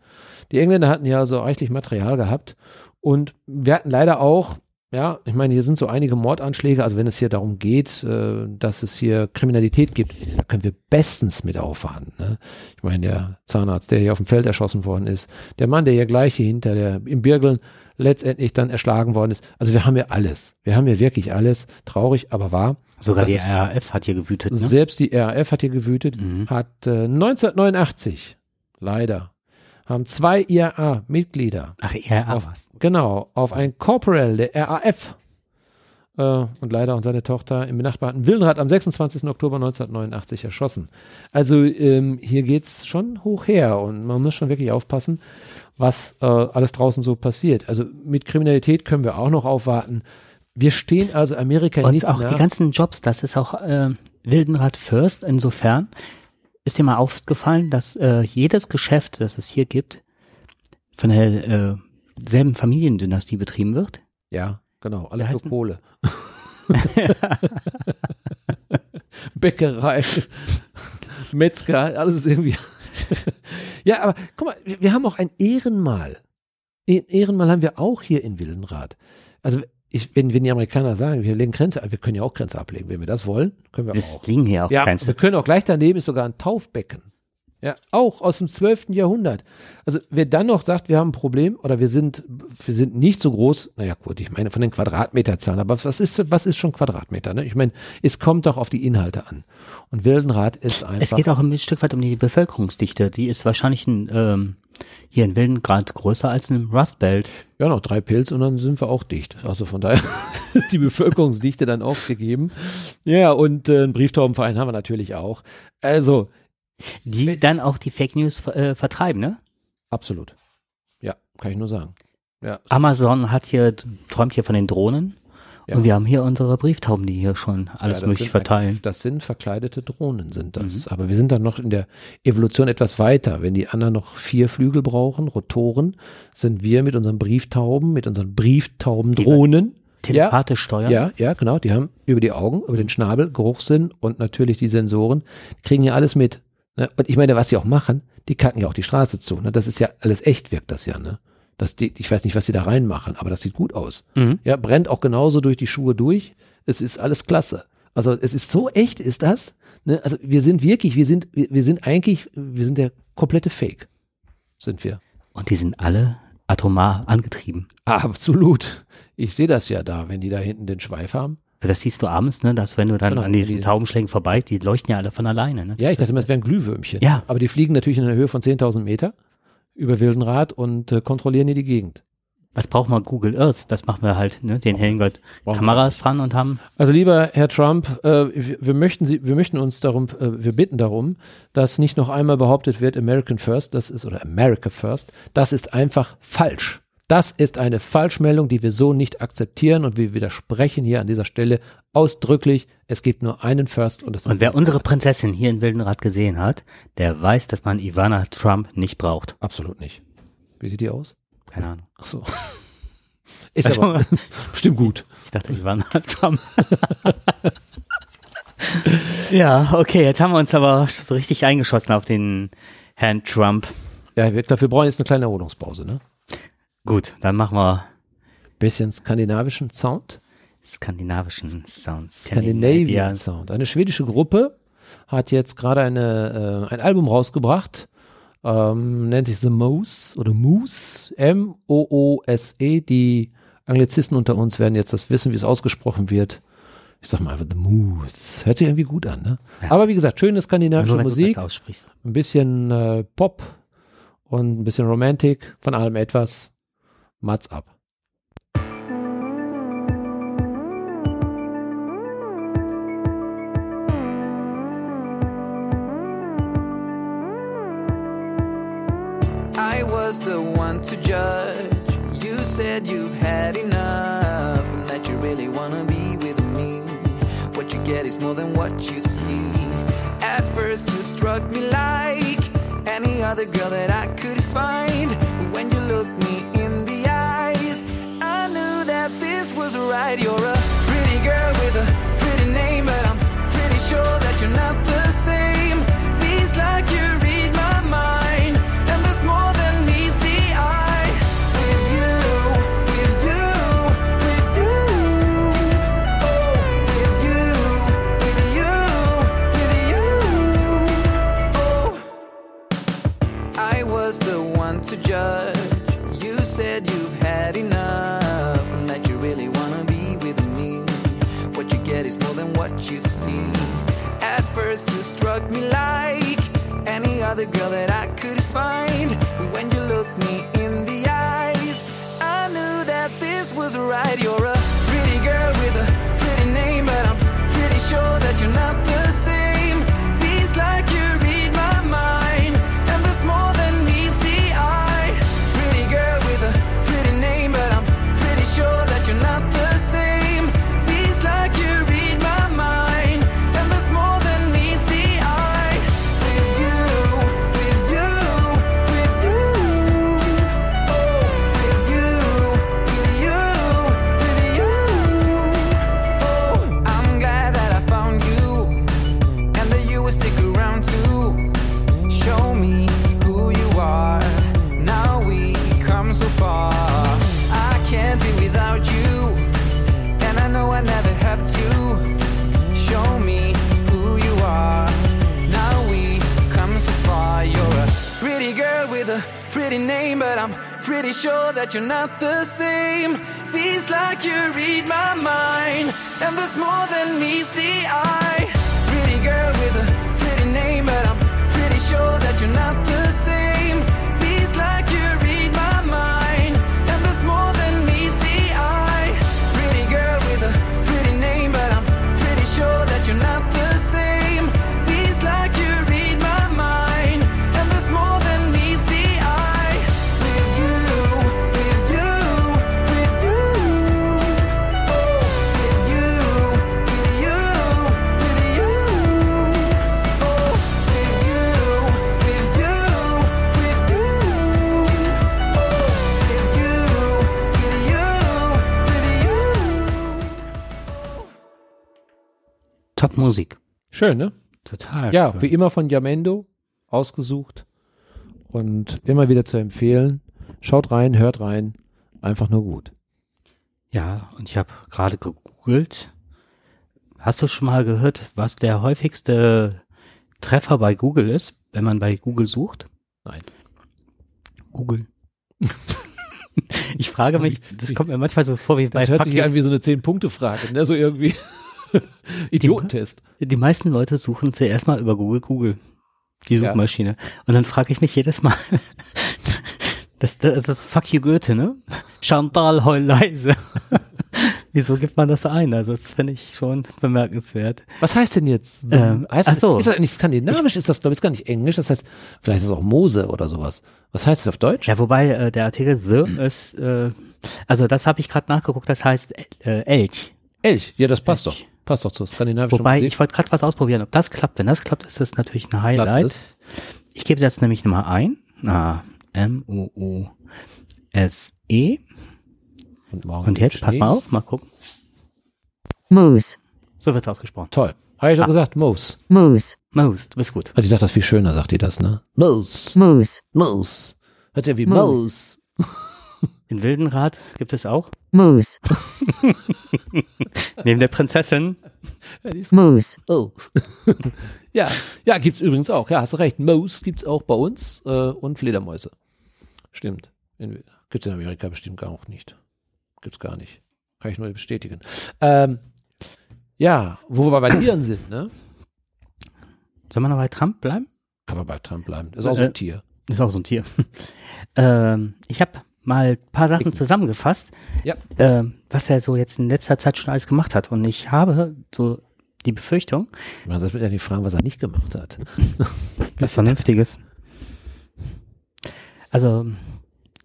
Die Engländer hatten ja so reichlich Material gehabt und wir hatten leider auch, ja, ich meine, hier sind so einige Mordanschläge, also wenn es hier darum geht, äh, dass es hier Kriminalität gibt, da können wir bestens mit aufwarten. Ne? Ich meine, der Zahnarzt, der hier auf dem Feld erschossen worden ist, der Mann, der hier gleich hier hinter der, im Birgeln letztendlich dann erschlagen worden ist. Also wir haben hier alles. Wir haben hier wirklich alles. Traurig, aber wahr. Sogar die RAF hat hier gewütet. Ne? Selbst die RAF hat hier gewütet, Mhm. hat äh, 1989, leider, haben zwei IRA-Mitglieder Ach, auf, was. genau, auf ein Corporal der RAF äh, und leider und seine Tochter im benachbarten Wildenrad am 26. Oktober 1989 erschossen. Also ähm, hier geht's schon hoch her und man muss schon wirklich aufpassen, was äh, alles draußen so passiert. Also mit Kriminalität können wir auch noch aufwarten. Wir stehen also Amerika Und nichts auch nach. die ganzen Jobs, das ist auch äh, Wildenrad First. Insofern ist dir mal aufgefallen, dass äh, jedes Geschäft, das es hier gibt, von der äh, selben Familiendynastie betrieben wird. Ja, genau. Alles nur Kohle. Bäckerei, Metzger, alles ist irgendwie. ja, aber guck mal, wir, haben auch ein Ehrenmal. Ein Ehrenmal haben wir auch hier in Wildenrad. Also ich, wenn, wenn die Amerikaner sagen, wir legen Grenze wir können ja auch Grenze ablegen. Wenn wir das wollen, können wir Es auch. liegen hier auch Ja, Grenzen. wir können auch gleich daneben ist sogar ein Taufbecken. Ja, auch aus dem 12. Jahrhundert. Also wer dann noch sagt, wir haben ein Problem oder wir sind, wir sind nicht so groß, naja gut, ich meine von den Quadratmeterzahlen, aber was ist, was ist schon Quadratmeter? Ne? Ich meine, es kommt doch auf die Inhalte an. Und Wildenrad ist einfach. Es geht auch ein Stück weit um die Bevölkerungsdichte. Die ist wahrscheinlich ein, ähm, hier in Wildengrad größer als in Rust Belt. Ja, noch drei Pilz und dann sind wir auch dicht. Also von daher ist die Bevölkerungsdichte dann auch gegeben. Ja, und äh, einen Brieftaubenverein haben wir natürlich auch. Also, Die dann auch die Fake News äh, vertreiben, ne? absolut. Ja, kann ich nur sagen. Ja, Amazon hat hier, träumt hier von den Drohnen. Ja. Und wir haben hier unsere Brieftauben, die hier schon alles Ja, das möglich sind- verteilen. Das sind verkleidete Drohnen, sind das. Aber wir sind dann noch in der Evolution etwas weiter. Wenn die anderen noch vier Flügel brauchen, Rotoren, sind wir mit unseren Brieftauben, mit unseren Brieftauben-Drohnen. Ja, Telepathisch steuern. ja, ja, genau. Die haben über die Augen, über den Schnabel, Geruchssinn und natürlich die Sensoren, kriegen ja alles mit. Ne? Und ich meine, was sie auch machen, die kacken ja auch die Straße zu. Ne? Das ist ja alles echt, wirkt das ja. Ne? Das, die, ich weiß nicht, was sie da reinmachen, aber das sieht gut aus. Mhm. Ja, brennt auch genauso durch die Schuhe durch. Es ist alles klasse. Also es ist so echt, ist das. Ne? Also wir sind wirklich, wir sind, wir, wir sind eigentlich, wir sind der komplette Fake. Sind wir. Und die sind alle atomar angetrieben. Absolut. Ich sehe das ja da, wenn die da hinten den Schweif haben. Das siehst du abends, ne, dass wenn du dann Genau, an diesen die- Taubenschlägen vorbei, die leuchten ja alle von alleine, ne? Ja, ich dachte immer, es wären Glühwürmchen. Ja. Aber die fliegen natürlich in einer Höhe von 10.000 Meter über Wildenrad und äh, kontrollieren hier die Gegend. Was brauchen wir Google Earth? Das machen wir halt, ne? Den wir Kameras dran und haben. Also lieber Herr Trump, äh, wir, wir, möchten Sie, wir möchten uns darum, äh, wir bitten darum, dass nicht noch einmal behauptet wird, American First, das ist, oder America First, das ist einfach falsch. Das ist eine Falschmeldung, die wir so nicht akzeptieren und wir widersprechen hier an dieser Stelle ausdrücklich. Es gibt nur einen First und das Und wer unsere Prinzessin hier in Wildenrad gesehen hat, der weiß, dass man Ivana Trump nicht braucht. Absolut nicht. Wie sieht die aus? Keine Ahnung. Ach so. Ist aber bestimmt gut. Ich dachte, Ivana Trump. ja, okay, jetzt haben wir uns aber so richtig eingeschossen auf den Herrn Trump. Ja, wir, wir brauchen jetzt eine kleine Erholungspause, ne? Gut, dann machen wir bisschen skandinavischen Sound. Skandinavischen Sound. Scandinavian Sound. Eine schwedische Gruppe hat jetzt gerade eine, äh, ein Album rausgebracht, ähm, nennt sich The Moose oder Moose, M-O-O-S-E. Die Anglizisten unter uns werden jetzt das wissen, wie es ausgesprochen wird. Ich sag mal einfach The Moose. Hört sich irgendwie gut an, ne? Ja. Aber wie gesagt, schöne skandinavische Musik. Ein bisschen äh, Pop und ein bisschen Romantik, von allem etwas. Mats ab. I was the one to judge. You said you've had enough and that you really wanna be with me. What you get is more than what you see. At first, you struck me like any other girl that I could find. Right. You're a other girl that I could find. But when you looked me in the eyes, I knew that this was right. You're a pretty name, but I'm pretty sure that you're not the same. Feels like you read my mind, and there's more than meets the eye. Pretty girl with a pretty name, but I'm pretty sure that you're not Musik. Schön, ne? Total. Ja, schön. wie immer von Yamendo ausgesucht und immer wieder zu empfehlen. Schaut rein, hört rein, einfach nur gut. Ja, und ich habe gerade gegoogelt. Hast du schon mal gehört, was der häufigste Treffer bei Google ist, wenn man bei Google sucht? Nein. Google. ich frage mich, das kommt mir manchmal so vor wie bei Das hört sich Fuck an wie so eine Zehn-Punkte-Frage, ne? So irgendwie Idiotentest. you. Die meisten Leute suchen zuerst mal über Google Google, die Ja. Suchmaschine. Und dann frage ich mich jedes Mal, Das, das, das ist Fuck you Goethe, ne? Chantal, heul leise. Wieso gibt man das ein? Also das finde ich schon bemerkenswert. Was heißt denn jetzt? Ähm, heißt das, so. Ist das eigentlich skandinavisch? ist das, glaube ich, ist gar nicht englisch. Das heißt, vielleicht ist es auch Mose oder sowas. Was heißt das auf Deutsch? Ja, wobei äh, der Artikel The ist, äh, also das habe ich gerade nachgeguckt, das heißt äh, Elch. Elch. Ja, das passt Elch. doch. Passt doch zur skandinavischen Wobei, Musik. ich wollte gerade was ausprobieren, ob das klappt. Wenn das klappt, ist das natürlich ein Highlight. Ich gebe das nämlich nochmal ein. Ah, M-O-O-S-E. Und, E. Und jetzt, pass mal auf, mal gucken. Moose, So wird's ausgesprochen. Toll. Habe ich doch Ah. gesagt, Moose. moose, Moose, du bist gut. Ah, Die sagt das viel schöner, sagt die das, ne? Moose. moose, Moose. Hört ja wie Moose. Moose. In Wildenrad gibt es auch. Moose, Neben der Prinzessin. moose, Oh. ja, ja, gibt's übrigens auch. Ja, hast du recht. Moose gibt's auch bei uns äh, und Fledermäuse. Stimmt. In, gibt's in Amerika bestimmt gar auch nicht. Gibt's gar nicht. Kann ich nur bestätigen. Ähm, ja, wo wir bei Tieren sind, ne? Sollen wir noch bei Trump bleiben? Kann man bei Trump bleiben. Das ist auch so Äh, ein Tier. Ist auch so ein Tier. ähm, ich habe mal ein paar Sachen zusammengefasst, Ja. ähm, was er so jetzt in letzter Zeit schon alles gemacht hat. Und ich habe so die Befürchtung, Man das wird ja nicht fragen, was er nicht gemacht hat. was Vernünftiges. Also,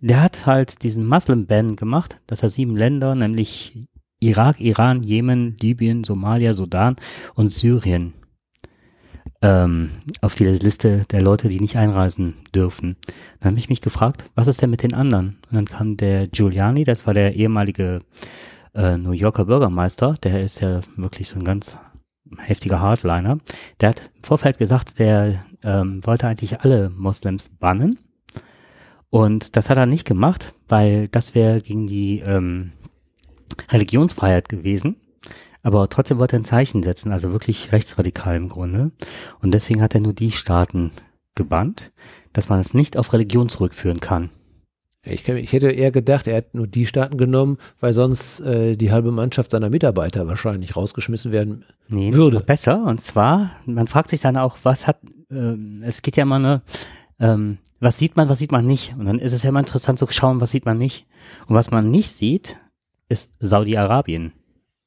der hat halt diesen Muslim-Ban gemacht, dass er sieben Länder, nämlich Irak, Iran, Jemen, Libyen, Somalia, Sudan und Syrien, ähm, auf die Liste der Leute, die nicht einreisen dürfen. Dann habe ich mich gefragt, was ist denn mit den anderen? Und dann kam der Giuliani, das war der ehemalige äh, New Yorker Bürgermeister, der ist ja wirklich so ein ganz heftiger Hardliner. Der hat im Vorfeld gesagt, der ähm, wollte eigentlich alle Moslems bannen. Und das hat er nicht gemacht, weil das wäre gegen die ähm, Religionsfreiheit gewesen. Aber trotzdem wollte er ein Zeichen setzen, also wirklich rechtsradikal im Grunde. Und deswegen hat er nur die Staaten gebannt, dass man es nicht auf Religion zurückführen kann. Ich, ich hätte eher gedacht, er hat nur die Staaten genommen, weil sonst äh, die halbe Mannschaft seiner Mitarbeiter wahrscheinlich rausgeschmissen werden. Nee, Würde. besser. Und zwar, man fragt sich dann auch, was hat, ähm, es geht ja immer eine, ähm, was sieht man, was sieht man nicht. Und dann ist es ja immer interessant zu schauen, was sieht man nicht. Und was man nicht sieht, ist Saudi-Arabien.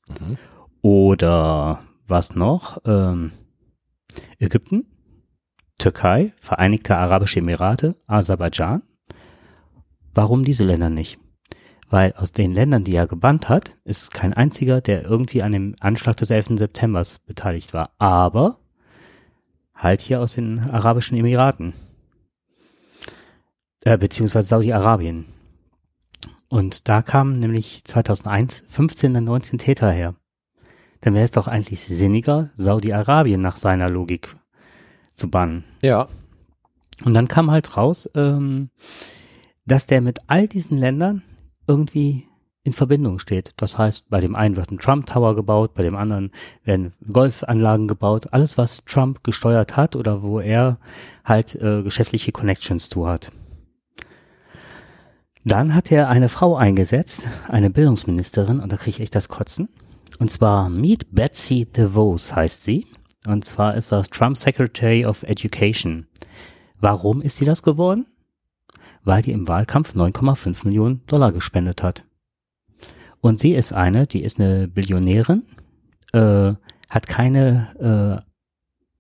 Mhm. Oder was noch? Ähm, Ägypten, Türkei, Vereinigte Arabische Emirate, Aserbaidschan. Warum diese Länder nicht? Weil aus den Ländern, die er gebannt hat, ist kein einziger, der irgendwie an dem Anschlag des 11. September beteiligt war. Aber halt hier aus den Arabischen Emiraten. Äh, beziehungsweise Saudi-Arabien. Und da kamen nämlich 2001 15 und 19 Täter her. Dann wäre es doch eigentlich sinniger, Saudi-Arabien nach seiner Logik zu bannen. Ja. Und dann kam halt raus, ähm, dass der mit all diesen Ländern irgendwie in Verbindung steht. Das heißt, bei dem einen wird ein Trump Tower gebaut, bei dem anderen werden Golfanlagen gebaut. Alles, was Trump gesteuert hat oder wo er halt äh, geschäftliche Connections zu hat. Dann hat er eine Frau eingesetzt, eine Bildungsministerin, und da kriege ich echt das Kotzen. Und zwar Meet Betsy DeVos heißt sie. Und zwar ist das Trump Secretary of Education. Warum ist sie das geworden? Weil die im Wahlkampf 9,5 Millionen Dollar gespendet hat. Und sie ist eine, die ist eine Billionärin, äh, hat keine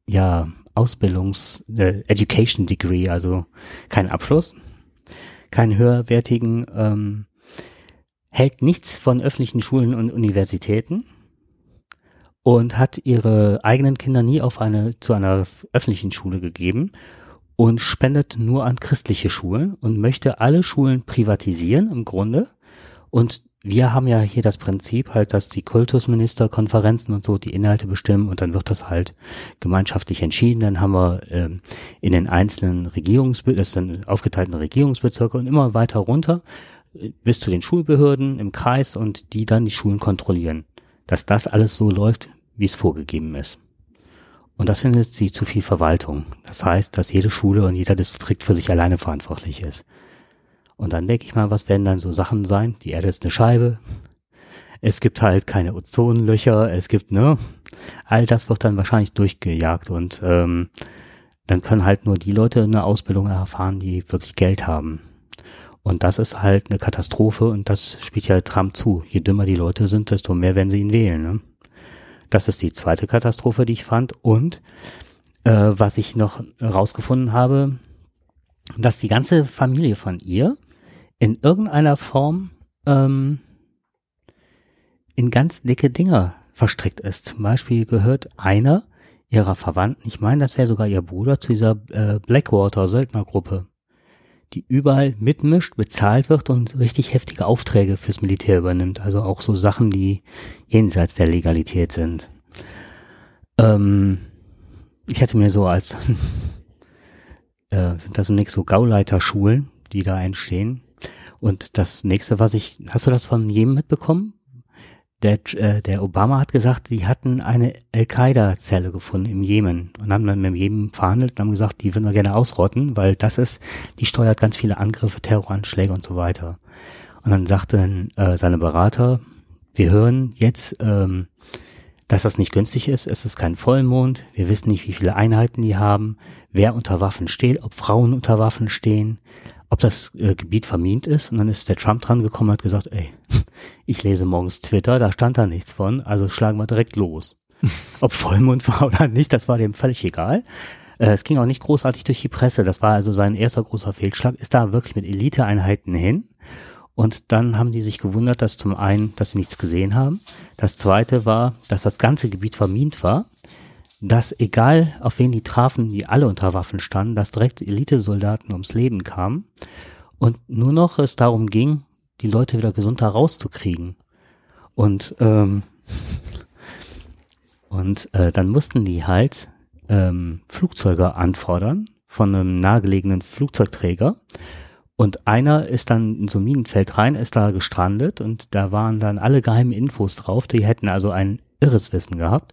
äh, ja, Ausbildungs-, äh, Education Degree, also keinen Abschluss, keinen höherwertigen, ähm, hält nichts von öffentlichen Schulen und Universitäten und hat ihre eigenen Kinder nie auf eine, zu einer öffentlichen Schule gegeben und spendet nur an christliche Schulen und möchte alle Schulen privatisieren im Grunde. Und wir haben ja hier das Prinzip halt, dass die Kultusminister, Konferenzen und so die Inhalte bestimmen und dann wird das halt gemeinschaftlich entschieden. Dann haben wir ähm, in den einzelnen Regierungsbezirken, das sind aufgeteilten Regierungsbezirke und immer weiter runter bis zu den Schulbehörden im Kreis und die dann die Schulen kontrollieren. Dass das alles so läuft, wie es vorgegeben ist. Und das findet sie zu viel Verwaltung. Das heißt, dass jede Schule und jeder Distrikt für sich alleine verantwortlich ist. Und dann denke ich mal, was werden dann so Sachen sein? Die Erde ist eine Scheibe. Es gibt halt keine Ozonlöcher. Es gibt, ne? All das wird dann wahrscheinlich durchgejagt und ähm, dann können halt nur die Leute eine Ausbildung erfahren, die wirklich Geld haben. Und das ist halt eine Katastrophe und das spielt ja Trump zu. Je dümmer die Leute sind, desto mehr werden sie ihn wählen. Ne? Das ist die zweite Katastrophe, die ich fand. Und äh, was ich noch rausgefunden habe, dass die ganze Familie von ihr in irgendeiner Form ähm, in ganz dicke Dinger verstrickt ist. Zum Beispiel gehört einer ihrer Verwandten, ich meine, das wäre sogar ihr Bruder, zu dieser äh, Blackwater-Söldnergruppe, die überall mitmischt, bezahlt wird und richtig heftige Aufträge fürs Militär übernimmt. Also auch so Sachen, die jenseits der Legalität sind. Ähm, ich hatte mir so als, äh, sind das nicht so Gauleiterschulen, die da entstehen. Und das nächste, was ich, hast du das von jedem mitbekommen? Der, äh, der Obama hat gesagt, die hatten eine Al-Qaida-Zelle gefunden im Jemen und haben dann mit dem Jemen verhandelt und haben gesagt, die würden wir gerne ausrotten, weil das ist, die steuert ganz viele Angriffe, Terroranschläge und so weiter. Und dann sagte äh, seine Berater, wir hören jetzt, ähm, dass das nicht günstig ist, es ist kein Vollmond, wir wissen nicht, wie viele Einheiten die haben, wer unter Waffen steht, ob Frauen unter Waffen stehen, ob das äh, Gebiet vermint ist. Und dann ist der Trump dran gekommen und hat gesagt, ey, ich lese morgens Twitter, da stand da nichts von, also schlagen wir direkt los. Ob Vollmond war oder nicht, das war dem völlig egal. Äh, es ging auch nicht großartig durch die Presse. Das war also sein erster großer Fehlschlag. Ist da wirklich mit Eliteeinheiten hin. Und dann haben die sich gewundert, dass zum einen, dass sie nichts gesehen haben. Das zweite war, dass das ganze Gebiet vermint war dass egal auf wen die trafen, die alle unter Waffen standen, dass direkt Elitesoldaten ums Leben kamen und nur noch es darum ging, die Leute wieder gesund herauszukriegen. Und ähm, und äh, dann mussten die halt ähm, Flugzeuge anfordern von einem nahegelegenen Flugzeugträger. Und einer ist dann in so ein Minenfeld rein, ist da gestrandet und da waren dann alle geheimen Infos drauf. Die hätten also ein irres Wissen gehabt.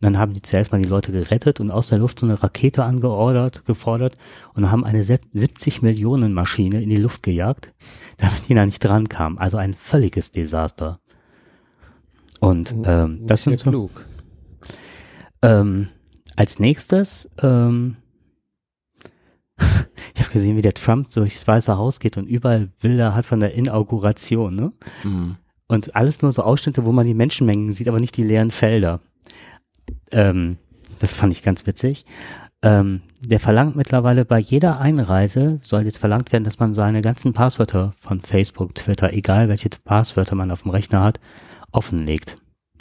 Und dann haben die zuerst mal die Leute gerettet und aus der Luft so eine Rakete angeordert, gefordert und haben eine 70 Millionen Maschine in die Luft gejagt, damit die da nicht dran kam. Also ein völliges Desaster. Und ähm, das sind so, klug. ähm, als nächstes, ähm, ich habe gesehen, wie der Trump durchs Weiße Haus geht und überall Bilder hat von der Inauguration, ne? Und alles nur so Ausschnitte, wo man die Menschenmengen sieht, aber nicht die leeren Felder. Ähm, das fand ich ganz witzig. Ähm, der verlangt mittlerweile bei jeder Einreise, soll jetzt verlangt werden, dass man seine ganzen Passwörter von Facebook, Twitter, egal welche Passwörter man auf dem Rechner hat, offenlegt,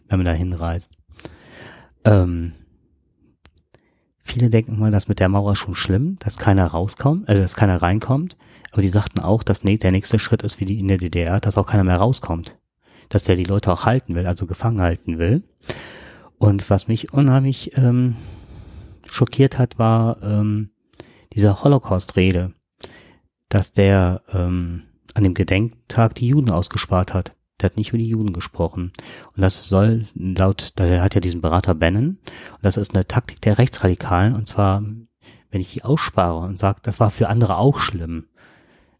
wenn man da hinreist. Ähm, viele denken mal, dass mit der Mauer schon schlimm, dass keiner rauskommt, also dass keiner reinkommt. Aber die sagten auch, dass der nächste Schritt ist wie die in der DDR, dass auch keiner mehr rauskommt. Dass der die Leute auch halten will, also gefangen halten will. Und was mich unheimlich ähm, schockiert hat, war ähm, dieser Holocaust-Rede, dass der ähm, an dem Gedenktag die Juden ausgespart hat. Der hat nicht über die Juden gesprochen. Und das soll laut, der hat ja diesen Berater Bannon, und das ist eine Taktik der Rechtsradikalen, und zwar, wenn ich die ausspare und sage, das war für andere auch schlimm,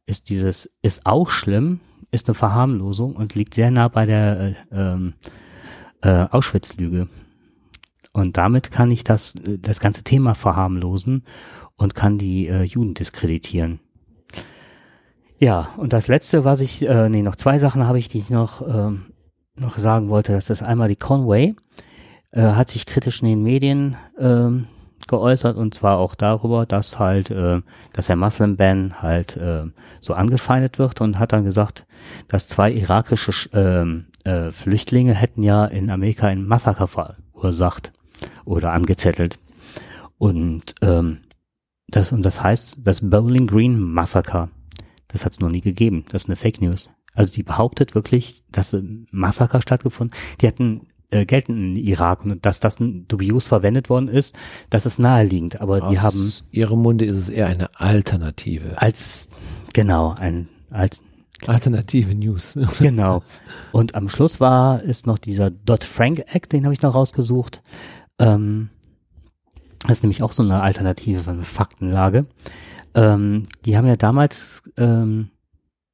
ist dieses, ist auch schlimm, ist eine Verharmlosung und liegt sehr nah bei der äh, ähm, äh, Auschwitz-Lüge. Und damit kann ich das, äh, das ganze Thema verharmlosen und kann die äh, Juden diskreditieren. Ja, und das letzte, was ich, äh, nee, noch zwei Sachen habe ich, die ich noch, ähm, noch sagen wollte. Das ist einmal die Conway, äh, hat sich kritisch in den Medien ähm, geäußert und zwar auch darüber, dass halt, äh, dass der Muslim Ban halt äh, so angefeindet wird und hat dann gesagt, dass zwei irakische Sch- ähm, äh, Flüchtlinge hätten ja in Amerika ein Massaker verursacht oder angezettelt. Und ähm, das, und das heißt, das Bowling Green Massaker, das hat es noch nie gegeben. Das ist eine Fake News. Also die behauptet wirklich, dass ein Massaker stattgefunden. Die hatten äh, Geld in Irak und dass das dubios verwendet worden ist, das ist naheliegend. Aber die haben Aus ihrem Munde ist es eher eine Alternative. als genau ein als Alternative News. Genau. Und am Schluss war ist noch dieser Dodd-Frank-Act, den habe ich noch rausgesucht. Ähm, das ist nämlich auch so eine Alternative von Faktenlage. Ähm, die haben ja damals ähm,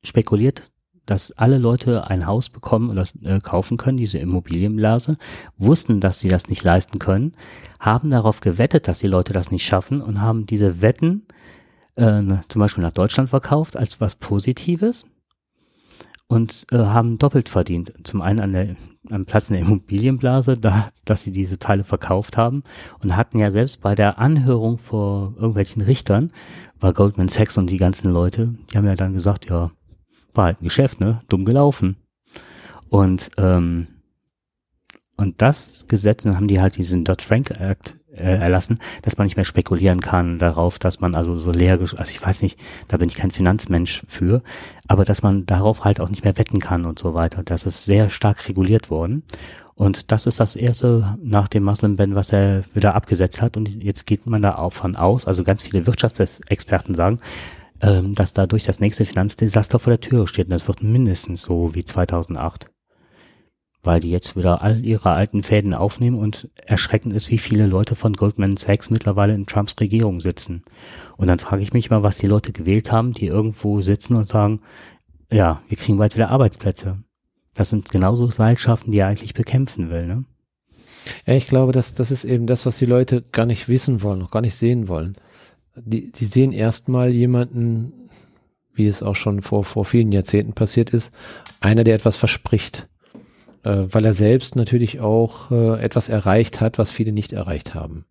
spekuliert, dass alle Leute ein Haus bekommen oder äh, kaufen können, diese Immobilienblase, wussten, dass sie das nicht leisten können, haben darauf gewettet, dass die Leute das nicht schaffen und haben diese Wetten äh, zum Beispiel nach Deutschland verkauft als was Positives und äh, haben doppelt verdient. Zum einen an der, am Platz in der Immobilienblase, da, dass sie diese Teile verkauft haben und hatten ja selbst bei der Anhörung vor irgendwelchen Richtern, war Goldman Sachs und die ganzen Leute, die haben ja dann gesagt, ja, war halt ein Geschäft, ne, dumm gelaufen. Und ähm, und das Gesetz, dann haben die halt diesen Dodd-Frank Act äh, erlassen, dass man nicht mehr spekulieren kann darauf, dass man also so leer, also ich weiß nicht, da bin ich kein Finanzmensch für, aber dass man darauf halt auch nicht mehr wetten kann und so weiter. Das ist sehr stark reguliert worden. Und das ist das erste nach dem Muslim Ban, was er wieder abgesetzt hat. Und jetzt geht man da auch von aus, also ganz viele Wirtschaftsexperten sagen, ähm, dass dadurch das nächste Finanzdesaster vor der Tür steht. Und das wird mindestens so wie 2008 weil die jetzt wieder all ihre alten Fäden aufnehmen und erschreckend ist, wie viele Leute von Goldman Sachs mittlerweile in Trumps Regierung sitzen. Und dann frage ich mich mal, was die Leute gewählt haben, die irgendwo sitzen und sagen, ja, wir kriegen bald wieder Arbeitsplätze. Das sind genauso Seilschaften, die er eigentlich bekämpfen will, ne? Ja, ich glaube, dass das ist eben das, was die Leute gar nicht wissen wollen, noch gar nicht sehen wollen. Die, die sehen erstmal jemanden, wie es auch schon vor, vor vielen Jahrzehnten passiert ist, einer, der etwas verspricht äh, weil er selbst natürlich auch äh, etwas erreicht hat, was viele nicht erreicht haben.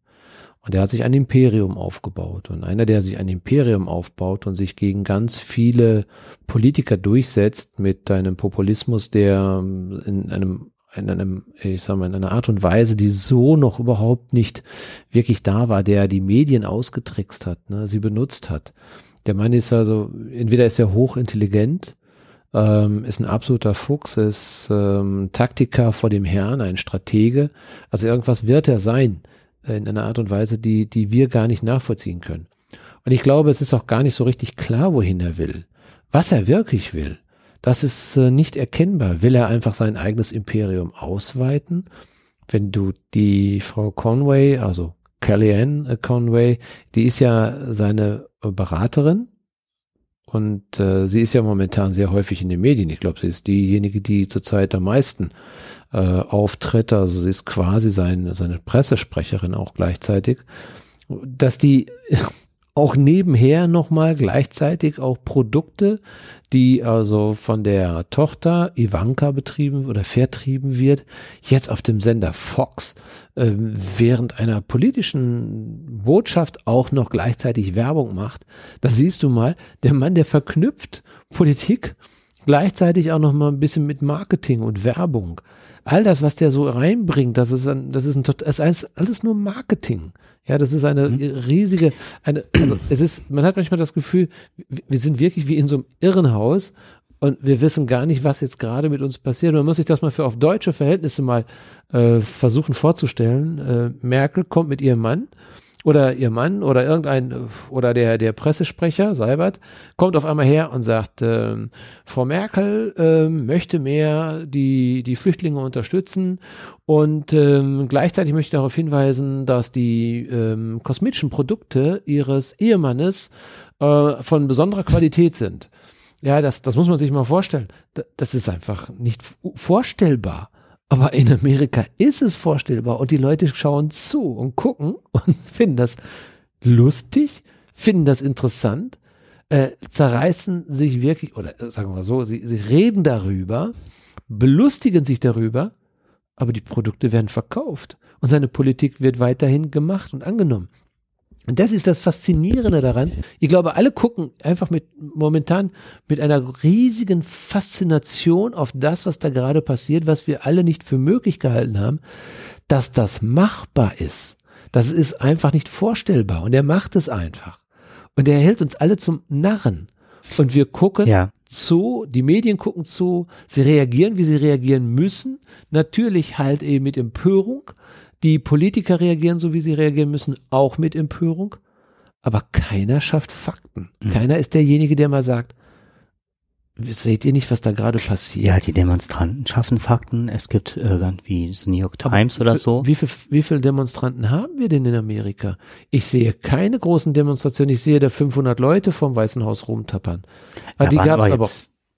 Und er hat sich ein Imperium aufgebaut. Und einer, der sich ein Imperium aufbaut und sich gegen ganz viele Politiker durchsetzt mit einem Populismus, der ähm, in einem in einem, ich sag mal, in einer Art und Weise, die so noch überhaupt nicht wirklich da war, der die Medien ausgetrickst hat, ne, sie benutzt hat. Der Mann ist also, entweder ist er hochintelligent, ähm, ist ein absoluter Fuchs, ist ähm, Taktiker vor dem Herrn, ein Stratege. Also irgendwas wird er sein äh, in einer Art und Weise, die, die wir gar nicht nachvollziehen können. Und ich glaube, es ist auch gar nicht so richtig klar, wohin er will. Was er wirklich will, das ist äh, nicht erkennbar. Will er einfach sein eigenes Imperium ausweiten? Wenn du die Frau Conway, also Kellyanne Conway, die ist ja seine Beraterin und äh, sie ist ja momentan sehr häufig in den Medien. Ich glaube, sie ist diejenige, die zurzeit am meisten äh, auftritt. Also sie ist quasi sein, seine Pressesprecherin auch gleichzeitig. Dass die auch nebenher nochmal gleichzeitig auch Produkte, die also von der Tochter Ivanka betrieben oder vertrieben wird, jetzt auf dem Sender Fox äh, während einer politischen Botschaft auch noch gleichzeitig Werbung macht. Da siehst du mal, der Mann, der verknüpft Politik gleichzeitig auch noch mal ein bisschen mit Marketing und Werbung. All das, was der so reinbringt, das ist ein, das ist ein, das ist alles nur Marketing. Ja, das ist eine mhm. riesige, eine, also es ist, man hat manchmal das Gefühl, wir sind wirklich wie in so einem Irrenhaus und wir wissen gar nicht, was jetzt gerade mit uns passiert. Man muss sich das mal für auf deutsche Verhältnisse mal äh, versuchen vorzustellen. Äh, Merkel kommt mit ihrem Mann oder ihr Mann oder irgendein oder der der Pressesprecher Seibert kommt auf einmal her und sagt, äh, Frau Merkel äh, möchte mehr die die Flüchtlinge unterstützen und ähm, gleichzeitig möchte ich darauf hinweisen, dass die ähm, kosmetischen Produkte ihres Ehemannes äh, von besonderer Qualität sind. Ja, das, das muss man sich mal vorstellen. Das ist einfach nicht vorstellbar. Aber in Amerika ist es vorstellbar und die Leute schauen zu und gucken und finden das lustig, finden das interessant, äh, zerreißen sich wirklich, oder äh, sagen wir mal so, sie, sie reden darüber, belustigen sich darüber, aber die Produkte werden verkauft und seine Politik wird weiterhin gemacht und angenommen. Und das ist das Faszinierende daran. Ich glaube, alle gucken einfach mit momentan mit einer riesigen Faszination auf das, was da gerade passiert, was wir alle nicht für möglich gehalten haben, dass das machbar ist. Das ist einfach nicht vorstellbar. Und er macht es einfach. Und er hält uns alle zum Narren. Und wir gucken ja. zu, die Medien gucken zu, sie reagieren, wie sie reagieren müssen. Natürlich halt eben mit Empörung, die Politiker reagieren so, wie sie reagieren müssen, auch mit Empörung. Aber keiner schafft Fakten. Mhm. Keiner ist derjenige, der mal sagt, seht ihr nicht, was da gerade passiert? Ja, die Demonstranten schaffen Fakten. Es gibt irgendwie das New York Times Aber oder so. Wie, viel, wie viele Demonstranten haben wir denn in Amerika? Ich sehe keine großen Demonstrationen. Ich sehe da 500 Leute vom Weißen Haus rumtappern. Aber ja, die gab es aber auch.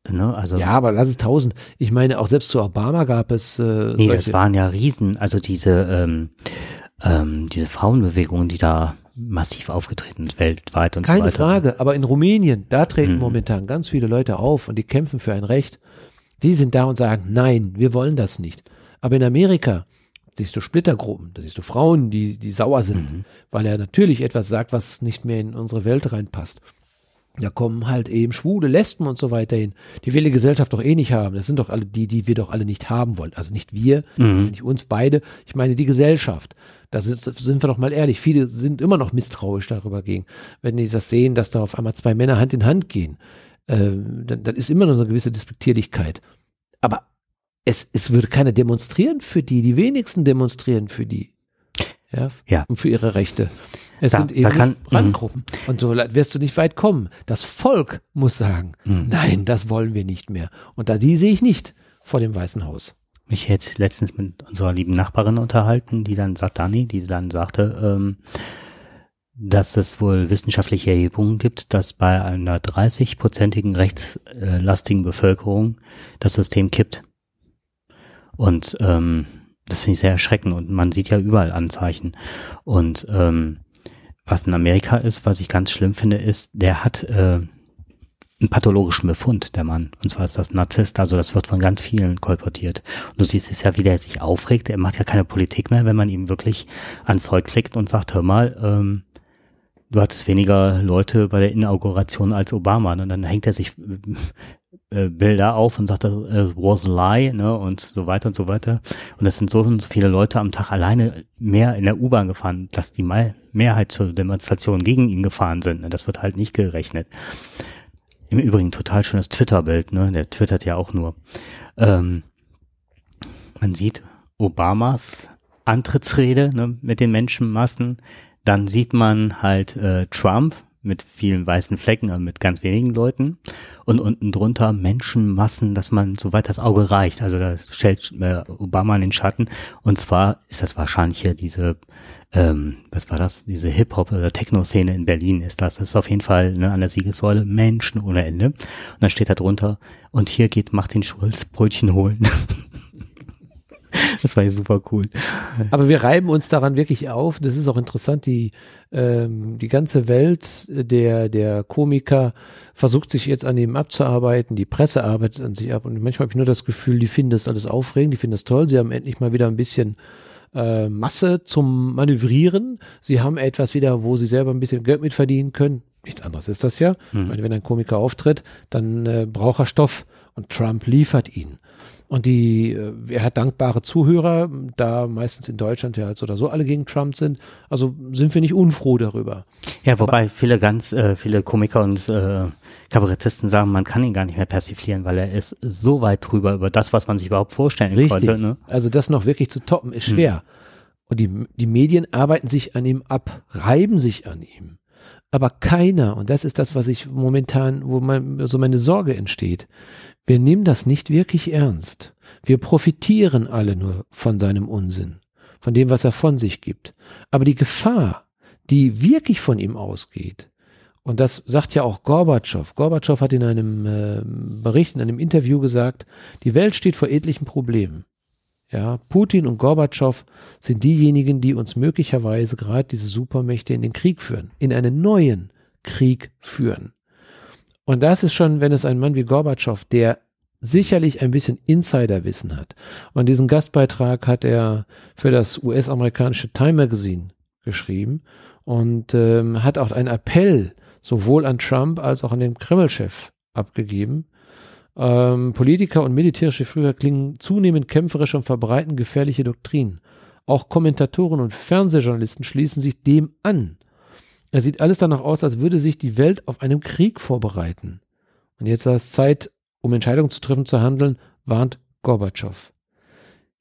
Ne, also ja, aber lass es tausend. Ich meine, auch selbst zu Obama gab es. Äh, nee, das waren ja Riesen, also diese, ähm, ähm, diese Frauenbewegungen, die da massiv aufgetreten weltweit und Keine so weiter. Frage, aber in Rumänien, da treten Mhm. momentan ganz viele Leute auf und die kämpfen für ein Recht. Die sind da und sagen, nein, wir wollen das nicht. Aber in Amerika siehst du Splittergruppen, da siehst du Frauen, die, die sauer sind, Mhm. weil er natürlich etwas sagt, was nicht mehr in unsere Welt reinpasst. Da kommen halt eben Schwule, Lesben und so weiter hin. Die will die Gesellschaft doch eh nicht haben. Das sind doch alle die, die wir doch alle nicht haben wollen. Also nicht wir, Mhm. nicht uns beide. Ich meine die Gesellschaft. Da sind, sind wir doch mal ehrlich. Viele sind immer noch misstrauisch darüber gegen. Wenn die das sehen, dass da auf einmal zwei Männer Hand in Hand gehen, ähm, dann, dann ist immer noch so eine gewisse Despektierlichkeit. Aber es, es würde keiner demonstrieren für die. Die wenigsten demonstrieren für die. Ja, Ja. und für ihre Rechte. Es Da- sind eben kann- nicht Randgruppen. Und so wirst du nicht weit kommen. Das Volk muss sagen, Mhm. nein, das wollen wir nicht mehr. Und da die sehe ich nicht vor dem Weißen Haus. mich jetzt letztens mit unserer lieben Nachbarin unterhalten, die dann sagt, Dani, die dann sagte, ähm, dass es wohl wissenschaftliche Erhebungen gibt, dass bei einer 30-prozentigen rechtslastigen Bevölkerung das System kippt. Und ähm, das finde ich sehr erschreckend und man sieht ja überall Anzeichen. Und ähm, was in Amerika ist, was ich ganz schlimm finde, ist, der hat äh, einen pathologischen Befund, der Mann. Und zwar ist das Narzisst, also das wird von ganz vielen kolportiert. Und du siehst es ja, wie der sich aufregt. Er macht ja keine Politik mehr, wenn man ihm wirklich ans Zeug klickt und sagt, hör mal, ähm, du hattest weniger Leute bei der Inauguration als Obama. Und dann hängt er sich äh, Bilder auf und sagt, das äh, was a lie, ne, und so weiter und so weiter. Und es sind so und so viele Leute am Tag alleine mehr in der U-Bahn gefahren, dass die Mal Mehrheit zur Demonstration gegen ihn gefahren sind. Ne? Das wird halt nicht gerechnet. Im Übrigen total schönes Twitter-Bild, ne? Der twittert ja auch nur. Ähm, man sieht Obamas Antrittsrede ne, mit den Menschenmassen. Dann sieht man halt äh, Trump mit vielen weißen Flecken, also mit ganz wenigen Leuten. Und unten drunter Menschenmassen, dass man so weit das Auge reicht. Also da stellt äh, Obama in den Schatten. Und zwar ist das wahrscheinlich hier diese, ähm, was war das, diese Hip-Hop- oder Techno-Szene in Berlin ist das. Das ist auf jeden Fall ne, an der Siegessäule Menschen ohne Ende. Und dann steht da drunter, und hier geht Martin Schulz Brötchen holen. das war ja super cool. Aber wir reiben uns daran wirklich auf. Das ist auch interessant. Die, ähm, die ganze Welt der, der Komiker versucht sich jetzt an ihm abzuarbeiten. Die Presse arbeitet an sich ab. Und manchmal habe ich nur das Gefühl, die finden das alles aufregend. Die finden das toll. Sie haben endlich mal wieder ein bisschen äh, Masse zum Manövrieren. Sie haben etwas wieder, wo sie selber ein bisschen Geld mit verdienen können. Nichts anderes ist das ja. Ich meine, wenn ein Komiker auftritt, dann äh, braucht er Stoff und Trump liefert ihn. Und die, äh, er hat dankbare Zuhörer, da meistens in Deutschland ja halt so oder so alle gegen Trump sind. Also sind wir nicht unfroh darüber. Ja, wobei viele ganz, äh, viele Komiker und äh, Kabarettisten sagen, man kann ihn gar nicht mehr persiflieren, weil er ist so weit drüber über das, was man sich überhaupt vorstellen Richtig. konnte. Ne? Also das noch wirklich zu toppen ist schwer. Und die, die Medien arbeiten sich an ihm ab, reiben sich an ihm. Aber keiner, und das ist das, was ich momentan, wo mein, so meine Sorge entsteht, wir nehmen das nicht wirklich ernst. Wir profitieren alle nur von seinem Unsinn, von dem, was er von sich gibt. Aber die Gefahr, die wirklich von ihm ausgeht, und das sagt ja auch Gorbatschow. Gorbatschow hat in einem äh, Bericht, in einem Interview gesagt, die Welt steht vor etlichen Problemen. Ja, Putin und Gorbatschow sind diejenigen, die uns möglicherweise gerade diese Supermächte in den Krieg führen, in einen neuen Krieg führen. Und das ist schon, wenn es ein Mann wie Gorbatschow, der sicherlich ein bisschen Insiderwissen hat. Und diesen Gastbeitrag hat er für das US-amerikanische Time Magazine geschrieben und ähm, hat auch einen Appell sowohl an Trump als auch an den Kreml-Chef abgegeben. Ähm, Politiker und militärische Führer klingen zunehmend kämpferisch und verbreiten gefährliche Doktrinen. Auch Kommentatoren und Fernsehjournalisten schließen sich dem an. Er sieht alles danach aus, als würde sich die Welt auf einen Krieg vorbereiten. Und jetzt ist es Zeit, um Entscheidungen zu treffen, zu handeln, warnt Gorbatschow.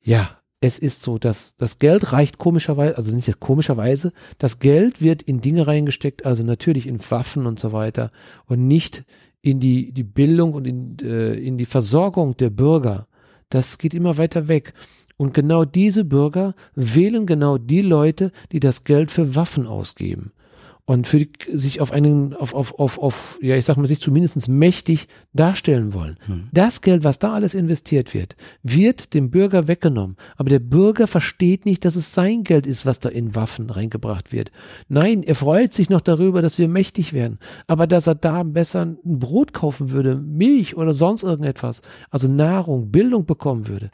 Ja, es ist so, dass das Geld reicht komischerweise, also nicht komischerweise, das Geld wird in Dinge reingesteckt, also natürlich in Waffen und so weiter und nicht in die, die Bildung und in, äh, in die Versorgung der Bürger. Das geht immer weiter weg. Und genau diese Bürger wählen genau die Leute, die das Geld für Waffen ausgeben. Und für die, sich auf einen, auf, auf, auf, auf, ja, ich sag mal, sich zumindest mächtig darstellen wollen. Hm. Das Geld, was da alles investiert wird, wird dem Bürger weggenommen. Aber der Bürger versteht nicht, dass es sein Geld ist, was da in Waffen reingebracht wird. Nein, er freut sich noch darüber, dass wir mächtig werden. Aber dass er da besser ein Brot kaufen würde, Milch oder sonst irgendetwas, also Nahrung, Bildung bekommen würde,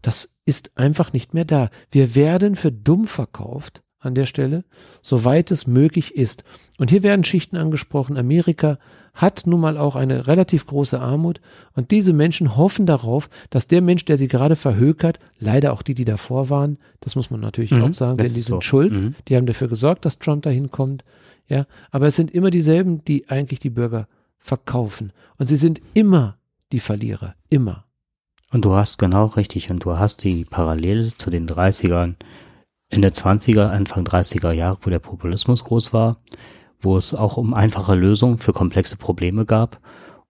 das ist einfach nicht mehr da. Wir werden für dumm verkauft an der Stelle, soweit es möglich ist. Und hier werden Schichten angesprochen. Amerika hat nun mal auch eine relativ große Armut und diese Menschen hoffen darauf, dass der Mensch, der sie gerade verhökert, leider auch die, die davor waren, das muss man natürlich Mhm, auch sagen, denn die sind so. schuld, Mhm. die haben dafür gesorgt, dass Trump dahin kommt. Ja, aber es sind immer dieselben, die eigentlich die Bürger verkaufen. Und sie sind immer die Verlierer. Immer. Und du hast genau richtig, und du hast die Parallele zu den 30ern, Ende 20er, Anfang 30er Jahre, wo der Populismus groß war, wo es auch um einfache Lösungen für komplexe Probleme gab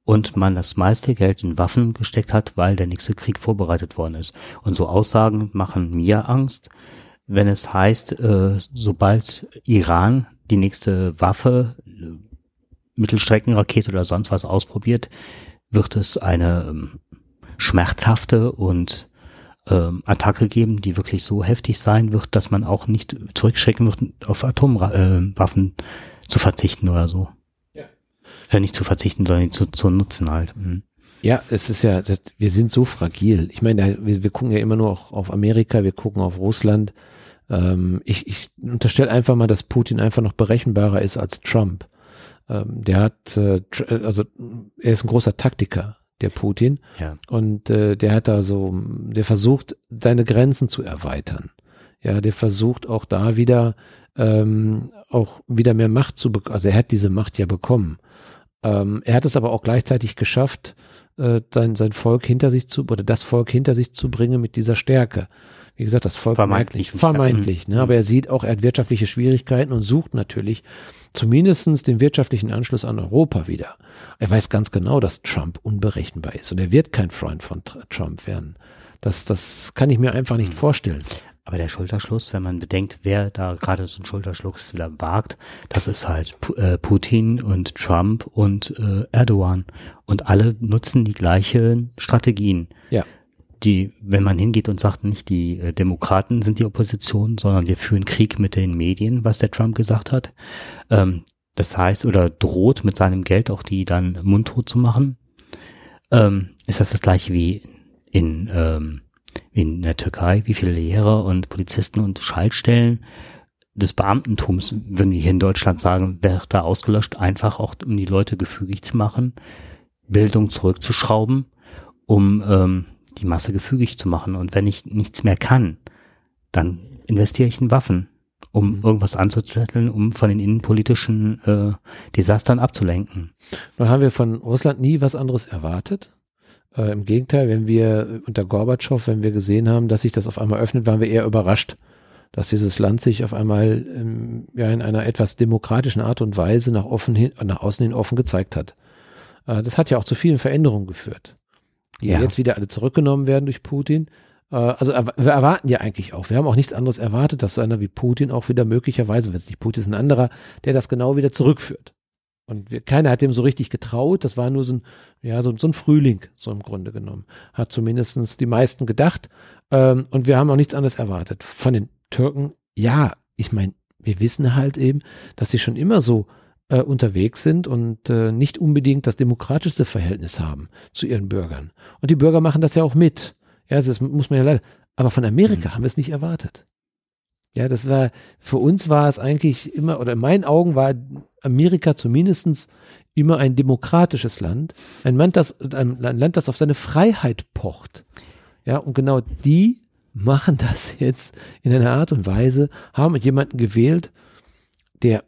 und man das meiste Geld in Waffen gesteckt hat, weil der nächste Krieg vorbereitet worden ist. Und so Aussagen machen mir Angst, wenn es heißt, äh, sobald Iran die nächste Waffe, Mittelstreckenrakete oder sonst was ausprobiert, wird es eine ähm, schmerzhafte und ähm, Attacke geben, die wirklich so heftig sein wird, dass man auch nicht zurückschrecken wird, auf Atomwaffen äh, zu verzichten oder so. Ja. Äh, nicht zu verzichten, sondern zu, zu nutzen halt. Mhm. Ja, es ist ja, das, wir sind so fragil. Ich meine, wir, wir gucken ja immer nur auch auf Amerika, wir gucken auf Russland. Ähm, ich ich unterstelle einfach mal, dass Putin einfach noch berechenbarer ist als Trump. Ähm, der hat, äh, also er ist ein großer Taktiker, der Putin. Ja. Und äh, der hat da so, der versucht, seine Grenzen zu erweitern. Ja, der versucht auch da wieder, ähm, auch wieder mehr Macht zu bekommen. Also er hat diese Macht ja bekommen. Ähm, er hat es aber auch gleichzeitig geschafft, äh, sein, sein Volk hinter sich zu, oder das Volk hinter sich zu bringen mit dieser Stärke. Wie gesagt, das Volk Vermeintlich. vermeintlich, ne? Mhm. aber er sieht auch, er hat wirtschaftliche Schwierigkeiten und sucht natürlich zumindestens den wirtschaftlichen Anschluss an Europa wieder. Er weiß ganz genau, dass Trump unberechenbar ist und er wird kein Freund von Tr- Trump werden. Das, das kann ich mir einfach Mhm. nicht vorstellen. Aber der Schulterschluss, wenn man bedenkt, wer da gerade so einen Schulterschluss wieder wagt, das ist halt äh, Putin und Trump und äh, Erdogan. Und alle nutzen die gleichen Strategien. Ja. Die, wenn man hingeht und sagt, nicht die äh, Demokraten sind die Opposition, sondern wir führen Krieg mit den Medien, was der Trump gesagt hat. Ähm, das heißt, oder droht mit seinem Geld auch die dann mundtot zu machen. Ähm, ist das das gleiche wie in, ähm, wie in der Türkei, wie viele Lehrer und Polizisten und Schaltstellen des Beamtentums, würden wir hier in Deutschland sagen, wird da ausgelöscht, einfach auch um die Leute gefügig zu machen, Bildung zurückzuschrauben, um ähm, die Masse gefügig zu machen. Und wenn ich nichts mehr kann, dann investiere ich in Waffen, um Mhm. irgendwas anzuzetteln, um von den innenpolitischen äh, Desastern abzulenken. Nun haben wir von Russland nie was anderes erwartet. Äh, Im Gegenteil, wenn wir unter Gorbatschow, wenn wir gesehen haben, dass sich das auf einmal öffnet, waren wir eher überrascht, dass dieses Land sich auf einmal ähm, ja in einer etwas demokratischen Art und Weise nach, offen hin, nach außen hin offen gezeigt hat. Äh, das hat ja auch zu vielen Veränderungen geführt, die Ja. jetzt wieder alle zurückgenommen werden durch Putin. Äh, also wir erwarten ja eigentlich auch, wir haben auch nichts anderes erwartet, dass so einer wie Putin auch wieder möglicherweise, wenn es nicht Putin ist, ein anderer, der das genau wieder zurückführt. Und wir, keiner hat dem so richtig getraut. Das war nur so ein, ja, so, so ein Frühling, so im Grunde genommen. Hat zumindestens die meisten gedacht. Ähm, und wir haben auch nichts anderes erwartet. Von den Türken, ja, ich meine, wir wissen halt eben, dass sie schon immer so äh, unterwegs sind und äh, nicht unbedingt das demokratischste Verhältnis haben zu ihren Bürgern. Und die Bürger machen das ja auch mit. Ja, das muss man ja leider. Aber von Amerika Mhm. haben wir es nicht erwartet. Ja, das war, für uns war es eigentlich immer, oder in meinen Augen war Amerika zumindestens immer ein demokratisches Land, ein Land, das, ein Land, das auf seine Freiheit pocht. Ja, und genau die machen das jetzt in einer Art und Weise, haben jemanden gewählt, der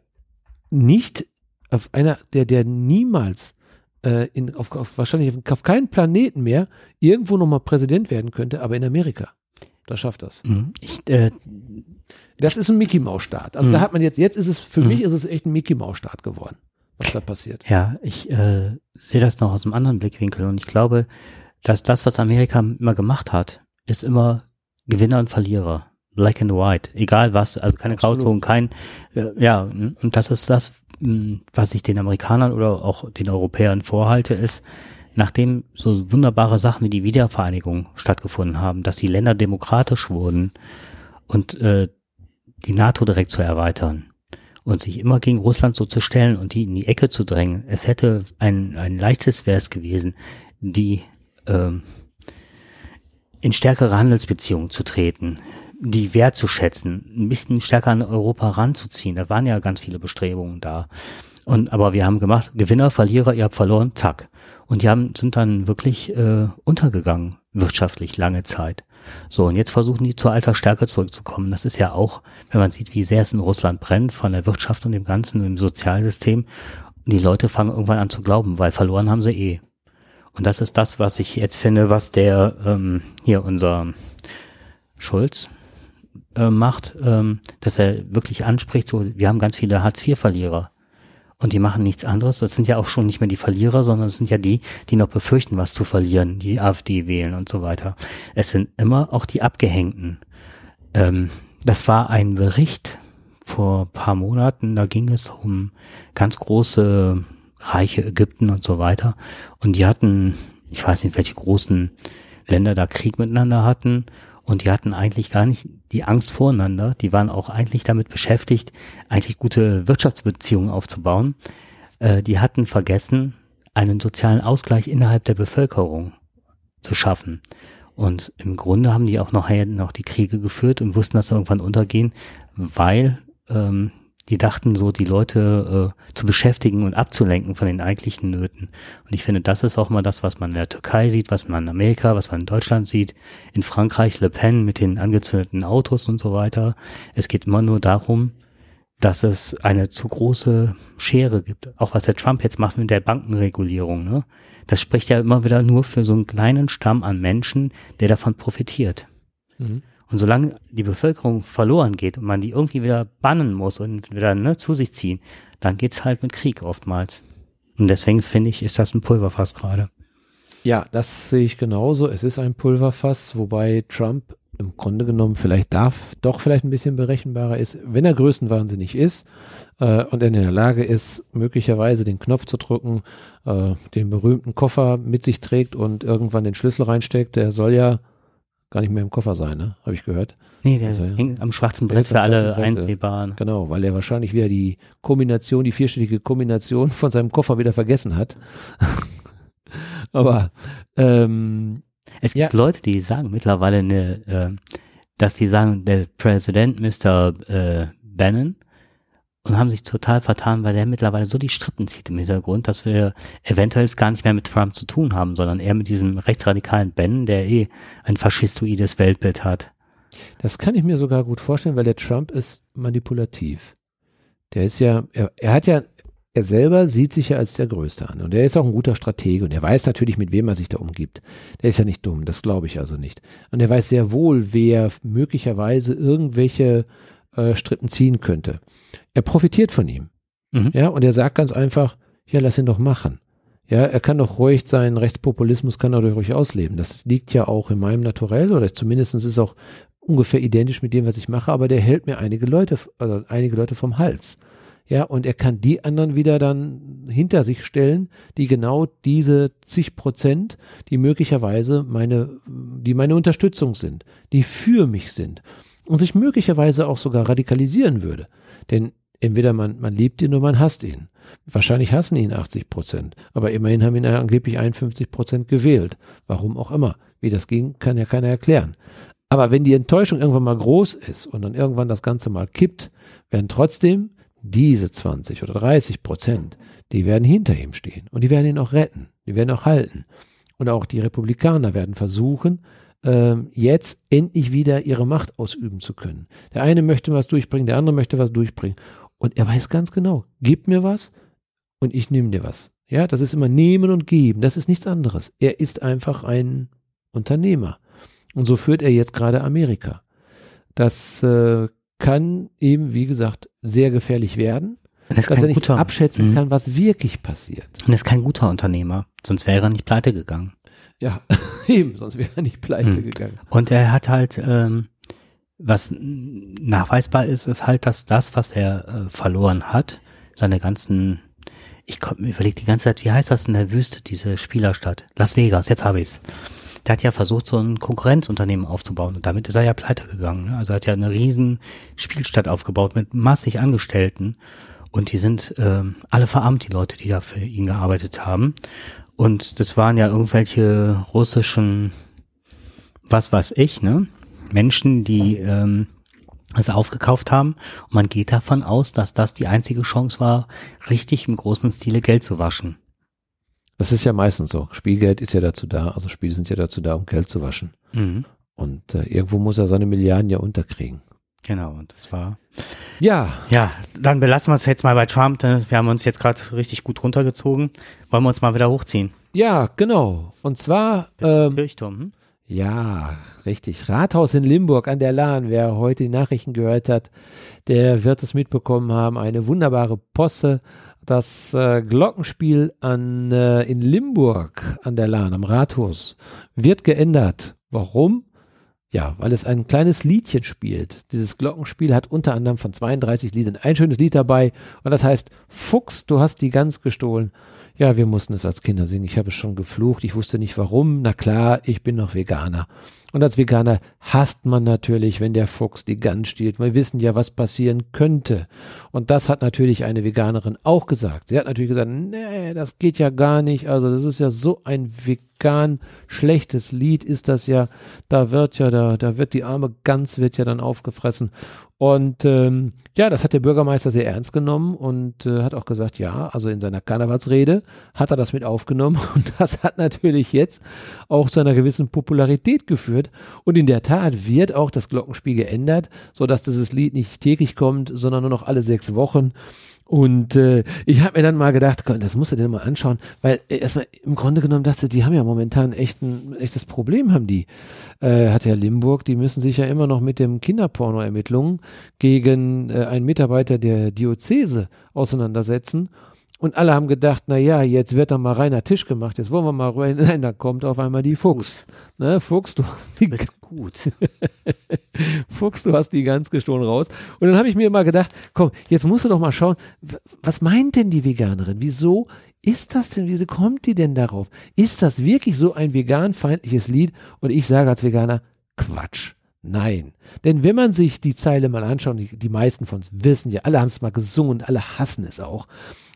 nicht auf einer, der, der niemals äh, in, auf, auf wahrscheinlich auf, auf keinen Planeten mehr irgendwo nochmal Präsident werden könnte, aber in Amerika. Da schafft das. Mhm. Ich, äh, Das ist ein Mickey Maus Staat. Also Mhm. da hat man jetzt, jetzt ist es, für Mhm. mich ist es echt ein Mickey Maus Staat geworden, was da passiert. Ja, ich äh, sehe das noch aus einem anderen Blickwinkel und ich glaube, dass das, was Amerika immer gemacht hat, ist immer Gewinner und Verlierer black and white, egal was, also keine. Grauzonen, kein, äh, ja, und das ist das, was ich den Amerikanern oder auch den Europäern vorhalte, ist, nachdem so wunderbare Sachen wie die Wiedervereinigung stattgefunden haben, dass die Länder demokratisch wurden und äh, die NATO direkt zu erweitern und sich immer gegen Russland so zu stellen und die in die Ecke zu drängen. Es hätte ein, ein leichtes wäre es gewesen, die ähm, in stärkere Handelsbeziehungen zu treten, die wertzuschätzen, ein bisschen stärker an Europa ranzuziehen. Da waren ja ganz viele Bestrebungen da. Und aber wir haben gemacht, Gewinner, Verlierer, ihr habt verloren, zack. Und die haben, sind dann wirklich äh, untergegangen, wirtschaftlich lange Zeit. So, und jetzt versuchen die zur alter Stärke zurückzukommen. Das ist ja auch, wenn man sieht, wie sehr es in Russland brennt, von der Wirtschaft und dem Ganzen, im Sozialsystem. Und die Leute fangen irgendwann an zu glauben, weil verloren haben sie eh. Und das ist das, was ich jetzt finde, was der ähm, hier unser Schulz äh, macht, ähm, dass er wirklich anspricht, so wir haben ganz viele Hartz-IV-Verlierer und die machen nichts anderes. Das sind ja auch schon nicht mehr die Verlierer, sondern es sind ja die, die noch befürchten, was zu verlieren, die AfD wählen und so weiter. Es sind immer auch die Abgehängten. Ähm, das war ein Bericht vor paar Monaten, da ging es um ganz große reiche Ägypten und so weiter. Und die hatten, ich weiß nicht, welche großen Länder da Krieg miteinander hatten. Und die hatten eigentlich gar nicht die Angst voreinander. Die waren auch eigentlich damit beschäftigt, eigentlich gute Wirtschaftsbeziehungen aufzubauen. Äh, die hatten vergessen, einen sozialen Ausgleich innerhalb der Bevölkerung zu schaffen. Und im Grunde haben die auch noch, noch die Kriege geführt und wussten, dass sie irgendwann untergehen, weil ähm, die dachten so, die Leute äh, zu beschäftigen und abzulenken von den eigentlichen Nöten. Und ich finde, das ist auch mal das, was man in der Türkei sieht, was man in Amerika, was man in Deutschland sieht, in Frankreich Le Pen mit den angezündeten Autos und so weiter. Es geht immer nur darum, dass es eine zu große Schere gibt. Auch was der Trump jetzt macht mit der Bankenregulierung. Ne? Das spricht ja immer wieder nur für so einen kleinen Stamm an Menschen, der davon profitiert. Mhm. Und solange die Bevölkerung verloren geht und man die irgendwie wieder bannen muss und wieder ne, zu sich ziehen, dann geht's halt mit Krieg oftmals. Und deswegen finde ich, ist das ein Pulverfass gerade. Ja, das sehe ich genauso. Es ist ein Pulverfass, wobei Trump im Grunde genommen vielleicht darf, doch vielleicht ein bisschen berechenbarer ist, wenn er größenwahnsinnig ist äh, und er in der Lage ist, möglicherweise den Knopf zu drücken, äh, den berühmten Koffer mit sich trägt und irgendwann den Schlüssel reinsteckt. Der soll ja gar nicht mehr im Koffer sein, ne? Habe ich gehört. Nee, der Also, ja. hängt am schwarzen Brett für alle äh, einsehbaren. Genau, weil er wahrscheinlich wieder die Kombination, die vierstellige Kombination von seinem Koffer wieder vergessen hat. Aber ähm, Es gibt Leute, die sagen mittlerweile, eine, äh, dass die sagen, der Präsident Mr. Äh, Bannon und haben sich total vertan, weil der mittlerweile so die Strippen zieht im Hintergrund, dass wir eventuell gar nicht mehr mit Trump zu tun haben, sondern eher mit diesem rechtsradikalen Bannon, der eh ein faschistoides Weltbild hat. Das kann ich mir sogar gut vorstellen, weil der Trump ist manipulativ. Der ist ja, er, er hat ja, er selber sieht sich ja als der Größte an und er ist auch ein guter Stratege und er weiß natürlich, mit wem er sich da umgibt. Der ist ja nicht dumm, das glaube ich also nicht. Und er weiß sehr wohl, wer möglicherweise irgendwelche äh, Strippen ziehen könnte. Er profitiert von ihm. Mhm. Ja, und er sagt ganz einfach, ja, lass ihn doch machen. Ja, er kann doch ruhig seinen Rechtspopulismus kann er doch ruhig ausleben. Das liegt ja auch in meinem Naturell oder zumindest ist es auch ungefähr identisch mit dem, was ich mache, aber der hält mir einige Leute, also einige Leute vom Hals. Ja, und er kann die anderen wieder dann hinter sich stellen, die genau diese zig Prozent, die möglicherweise meine, die meine Unterstützung sind, die für mich sind und sich möglicherweise auch sogar radikalisieren würde. Denn entweder man, man liebt ihn oder man hasst ihn. Wahrscheinlich hassen ihn 80 Prozent, aber immerhin haben ihn angeblich 51 Prozent gewählt. Warum auch immer. Wie das ging, kann ja keiner erklären. Aber wenn die Enttäuschung irgendwann mal groß ist und dann irgendwann das Ganze mal kippt, werden trotzdem diese 20 oder 30 Prozent, die werden hinter ihm stehen und die werden ihn auch retten, die werden auch halten. Und auch die Republikaner werden versuchen, ähm, jetzt endlich wieder ihre Macht ausüben zu können. Der eine möchte was durchbringen, der andere möchte was durchbringen. Und er weiß ganz genau, gib mir was und ich nehme dir was. Ja, das ist immer nehmen und geben. Das ist nichts anderes. Er ist einfach ein Unternehmer. Und so führt er jetzt gerade Amerika. Das äh, kann eben, wie gesagt, sehr gefährlich werden, er ist dass er nicht guter, abschätzen Mhm. kann, was wirklich passiert. Und er ist kein guter Unternehmer, sonst wäre er nicht pleite gegangen. Ja, eben, sonst wäre er nicht pleite Mhm. gegangen. Und er hat halt, ähm, was nachweisbar ist, ist halt, dass das, was er äh, verloren hat, seine ganzen, ich überlege die ganze Zeit, wie heißt das in der Wüste, diese Spielerstadt? Las Vegas, jetzt habe ich's. Der hat ja versucht, so ein Konkurrenzunternehmen aufzubauen und damit ist er ja pleite gegangen. Ne? Also er hat ja eine riesen Spielstadt aufgebaut mit massig Angestellten und die sind äh, alle verarmt, die Leute, die da für ihn gearbeitet haben. Und das waren ja irgendwelche russischen, was weiß ich, ne? Menschen, die ähm, es aufgekauft haben. Und man geht davon aus, dass das die einzige Chance war, richtig im großen Stile Geld zu waschen. Das ist ja meistens so. Spielgeld ist ja dazu da, also Spiele sind ja dazu da, um Geld zu waschen. Mhm. Und äh, irgendwo muss er seine Milliarden ja unterkriegen. Genau, und das war. Ja. Ja, dann belassen wir es jetzt mal bei Trump. Ne? Wir haben uns jetzt gerade richtig gut runtergezogen. Wollen wir uns mal wieder hochziehen? Ja, genau. Und zwar. Ähm, Kirchturm. Hm? Ja, richtig. Rathaus in Limburg an der Lahn. Wer heute die Nachrichten gehört hat, der wird es mitbekommen haben. Eine wunderbare Posse. Das äh, Glockenspiel an, äh, in Limburg an der Lahn, am Rathaus, wird geändert. Warum? Ja, weil es ein kleines Liedchen spielt. Dieses Glockenspiel hat unter anderem von 32 Liedern ein schönes Lied dabei und das heißt Fuchs, du hast die Gans gestohlen. Ja, wir mussten es als Kinder singen. Ich habe es schon geflucht. Ich wusste nicht warum. Na klar, ich bin noch Veganer. Und als Veganer hasst man natürlich, wenn der Fuchs die Gans stiehlt. Wir wissen ja, was passieren könnte. Und das hat natürlich eine Veganerin auch gesagt. Sie hat natürlich gesagt, nee, das geht ja gar nicht. Also das ist ja so ein vegan schlechtes Lied ist das ja. Da wird ja, da, da wird die arme Gans wird ja dann aufgefressen. Und ähm, ja, das hat der Bürgermeister sehr ernst genommen und äh, hat auch gesagt, ja, also in seiner Karnevalsrede hat er das mit aufgenommen und das hat natürlich jetzt auch zu einer gewissen Popularität geführt. Und in der Tat wird auch das Glockenspiel geändert, so dass dieses Lied nicht täglich kommt, sondern nur noch alle sechs Wochen. Und äh, ich habe mir dann mal gedacht, das musst du dir mal anschauen, weil äh, erstmal im Grunde genommen dachte, die haben ja momentan echt ein echtes Problem, haben die. Äh, hat ja Limburg, die müssen sich ja immer noch mit dem Kinderporno-Ermittlungen gegen äh, einen Mitarbeiter der Diözese auseinandersetzen. Und alle haben gedacht, na ja, jetzt wird da mal reiner Tisch gemacht, jetzt wollen wir mal rein. Nein, da kommt auf einmal die Fuchs. Ne, Fuchs, du hast die gut. Fuchs, du hast die ganz gestohlen raus. Und dann habe ich mir mal gedacht, komm, jetzt musst du doch mal schauen, was meint denn die Veganerin? Wieso ist das denn, wieso kommt die denn darauf? Ist das wirklich so ein veganfeindliches Lied? Und ich sage als Veganer, Quatsch. Nein. Denn wenn man sich die Zeile mal anschaut, die, die meisten von uns wissen ja, alle haben es mal gesungen und alle hassen es auch.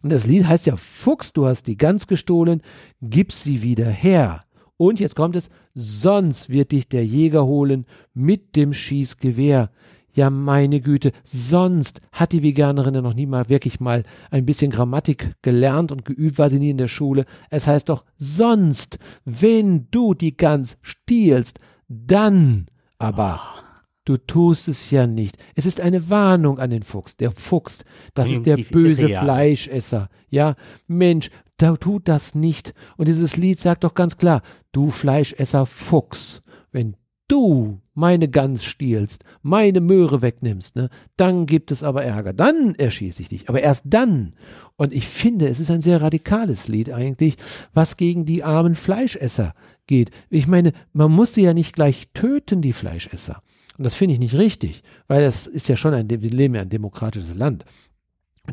Und das Lied heißt ja, Fuchs, du hast die Gans gestohlen, gib sie wieder her. Und jetzt kommt es, sonst wird dich der Jäger holen mit dem Schießgewehr. Ja, meine Güte, sonst hat die Veganerin ja noch nie mal wirklich mal ein bisschen Grammatik gelernt und geübt, war sie nie in der Schule. Es heißt doch, sonst, wenn du die Gans stiehlst, dann aber. Oh. Du tust es ja nicht. Es ist eine Warnung an den Fuchs. Der Fuchs, das ist der böse Fleischesser. Ja, Mensch, da tut das nicht. Und dieses Lied sagt doch ganz klar, du Fleischesser Fuchs, wenn du meine Gans stiehlst, meine Möhre wegnimmst, ne, dann gibt es aber Ärger. Dann erschieße ich dich. Aber erst dann. Und ich finde, es ist ein sehr radikales Lied eigentlich, was gegen die armen Fleischesser geht. Ich meine, man muss sie ja nicht gleich töten, die Fleischesser. Und das finde ich nicht richtig, weil das ist ja schon ein, wir leben ja ein demokratisches Land.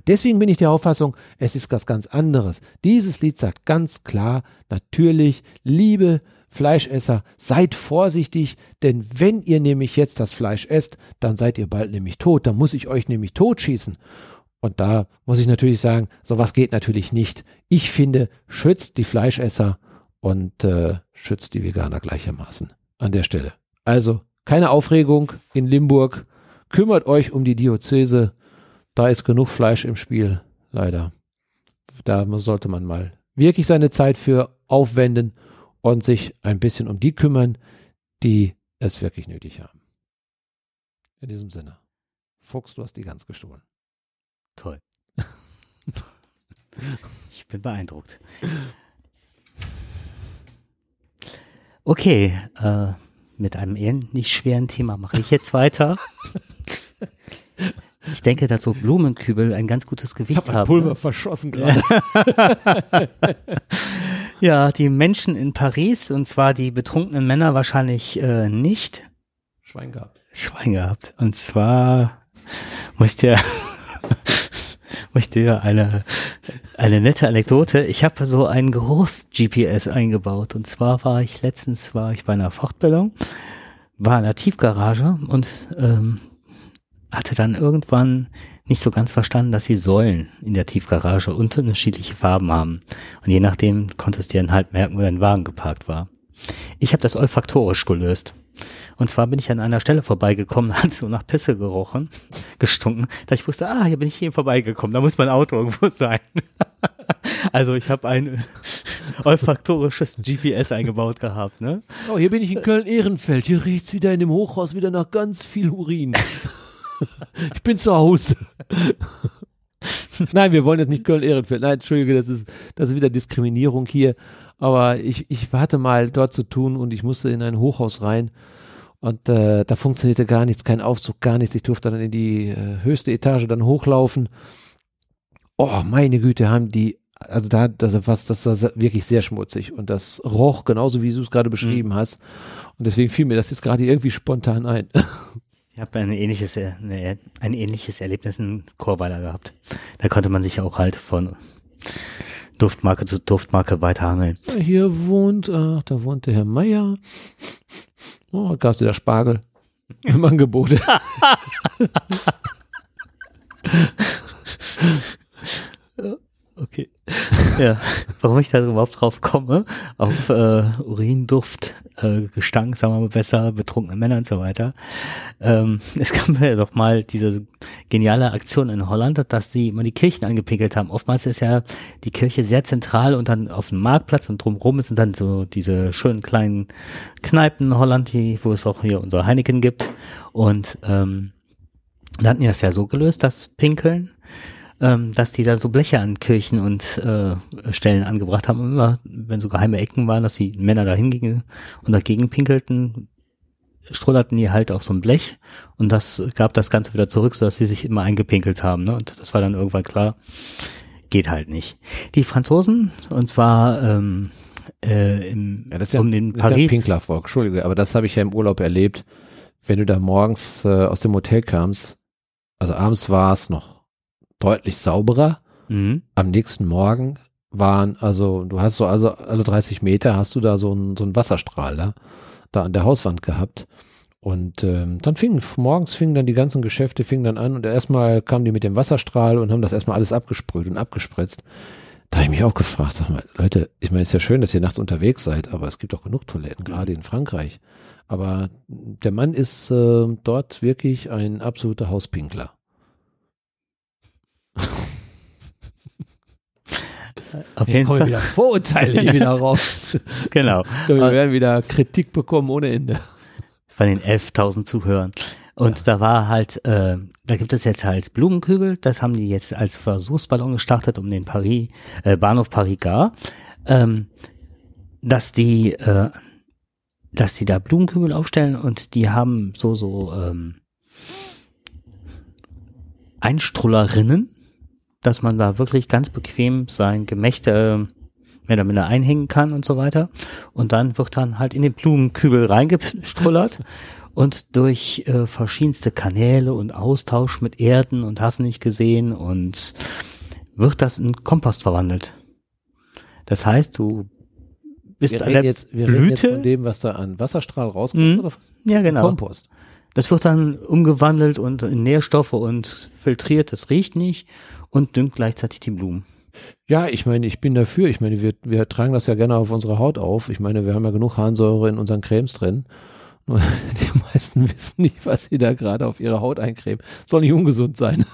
Deswegen bin ich der Auffassung, es ist was ganz anderes. Dieses Lied sagt ganz klar, natürlich, liebe Fleischesser, seid vorsichtig, denn wenn ihr nämlich jetzt das Fleisch esst, dann seid ihr bald nämlich tot, dann muss ich euch nämlich totschießen. Und da muss ich natürlich sagen, sowas geht natürlich nicht. Ich finde, schützt die Fleischesser und äh, schützt die Veganer gleichermaßen an der Stelle. Also keine Aufregung in Limburg. Kümmert euch um die Diözese. Da ist genug Fleisch im Spiel, leider. Da sollte man mal wirklich seine Zeit für aufwenden und sich ein bisschen um die kümmern, die es wirklich nötig haben. In diesem Sinne. Fuchs, du hast die ganz gestohlen. Toll. ich bin beeindruckt. Okay, äh, mit einem ähnlich schweren Thema mache ich jetzt weiter. Ich denke, dass so Blumenkübel ein ganz gutes Gewicht ich hab haben. Pulver verschossen gerade. ja, die Menschen in Paris, und zwar die betrunkenen Männer wahrscheinlich äh, nicht. Schwein gehabt. Schwein gehabt. Und zwar muss ich dir, muss ich dir eine, eine nette Anekdote. Ich habe so ein Geruchs-GPS eingebaut. Und zwar war ich letztens war ich bei einer Fortbildung, war in der Tiefgarage und ähm, hatte dann irgendwann nicht so ganz verstanden, dass die Säulen in der Tiefgarage unterschiedliche Farben haben. Und je nachdem konntest du dann halt merken, wo dein Wagen geparkt war. Ich habe das olfaktorisch gelöst. Und zwar bin ich an einer Stelle vorbeigekommen, hat so nach Pisse gerochen, gestunken, da ich wusste, ah, hier bin ich hier vorbeigekommen, da muss mein Auto irgendwo sein. also ich habe ein olfaktorisches GPS eingebaut gehabt, ne? Oh, hier bin ich in Köln-Ehrenfeld. Hier riecht's wieder in dem Hochhaus wieder nach ganz viel Urin. ich bin zu Hause. Nein, wir wollen jetzt nicht Köln-Ehrenfeld. Nein, Entschuldige, das ist, das ist wieder Diskriminierung hier. Aber ich, ich hatte mal dort zu tun und ich musste in ein Hochhaus rein. Und äh, da funktionierte gar nichts, kein Aufzug, gar nichts. Ich durfte dann in die äh, höchste Etage dann hochlaufen. Oh, meine Güte, haben die, also da, das, was, das war wirklich sehr schmutzig. Und das roch genauso, wie du es gerade beschrieben hast. Und deswegen fiel mir das jetzt gerade irgendwie spontan ein. Ich habe ein ähnliches, äh, ne, ein ähnliches Erlebnis in Chorweiler gehabt. Da konnte man sich auch halt von Duftmarke zu Duftmarke weiterhangeln. Hier wohnt, ach, da wohnt der Herr Meier. Oh, gab's wieder Spargel im Angebot. Okay. ja, warum ich da überhaupt drauf komme, auf äh, Urinduft, äh, Gestank, sagen wir mal besser, betrunkene Männer und so weiter. Ähm, es gab ja doch mal diese geniale Aktion in Holland, dass sie immer die Kirchen angepinkelt haben. Oftmals ist ja die Kirche sehr zentral und dann auf dem Marktplatz und drumherum sind dann so diese schönen kleinen Kneipen in Holland, die, wo es auch hier unser Heineken gibt. Und ähm, da hatten die das ja so gelöst, das Pinkeln ähm, dass die da so Bleche an Kirchen und äh, Stellen angebracht haben. Und immer, wenn so geheime Ecken waren, dass die Männer da hingingen und dagegen pinkelten, strollerten die halt auf so ein Blech und das gab das Ganze wieder zurück, sodass sie sich immer eingepinkelt haben. Ne? Und das war dann irgendwann klar, geht halt nicht. Die Franzosen, und zwar ähm, äh, im, Ja, das ist ja, um den das ist ja Paris. Pinklerfrock, Entschuldige, aber das habe ich ja im Urlaub erlebt. Wenn du da morgens äh, aus dem Hotel kamst, also abends war es noch deutlich sauberer. Mhm. Am nächsten Morgen waren, also du hast so also alle 30 Meter hast du da so einen so einen Wasserstrahl da, da an der Hauswand gehabt. Und ähm, dann fingen, morgens fingen dann die ganzen Geschäfte, fingen dann an und erstmal kamen die mit dem Wasserstrahl und haben das erstmal alles abgesprüht und abgespritzt. Da habe ich mich auch gefragt, sag mal, Leute, ich meine, es ist ja schön, dass ihr nachts unterwegs seid, aber es gibt doch genug Toiletten, gerade in Frankreich. Aber der Mann ist äh, dort wirklich ein absoluter Hauspinkler. Auf jeden Fall. wieder Vorurteile hier wieder raus. Genau. Wir werden wieder Kritik bekommen ohne Ende. von den 11.000 Zuhörern. Und da war halt, äh, da gibt es jetzt halt Blumenkübel, das haben die jetzt als Versuchsballon gestartet um den Paris, äh, Bahnhof Paris-Gare, ähm, dass die, äh, dass die da Blumenkübel aufstellen und die haben so, so, ähm, Einstrullerinnen, dass man da wirklich ganz bequem sein Gemächte äh, mehr oder minder einhängen kann und so weiter. Und dann wird dann halt in den Blumenkübel reingestrullert und durch äh, verschiedenste Kanäle und Austausch mit Erden und hast nicht gesehen und wird das in Kompost verwandelt. Das heißt, du bist Wir reden, jetzt, wir reden jetzt Blüte. von dem, was da an Wasserstrahl rauskommt Mhm. ja, genau. Kompost. Das wird dann umgewandelt und in Nährstoffe und filtriert. Das riecht nicht und düngt gleichzeitig die Blumen. Ja, ich meine, ich bin dafür. Ich meine, wir, wir tragen das ja gerne auf unsere Haut auf. Ich meine, wir haben ja genug Harnsäure in unseren Cremes drin. Nur die meisten wissen nicht, was sie da gerade auf ihre Haut eincremen. Soll nicht ungesund sein.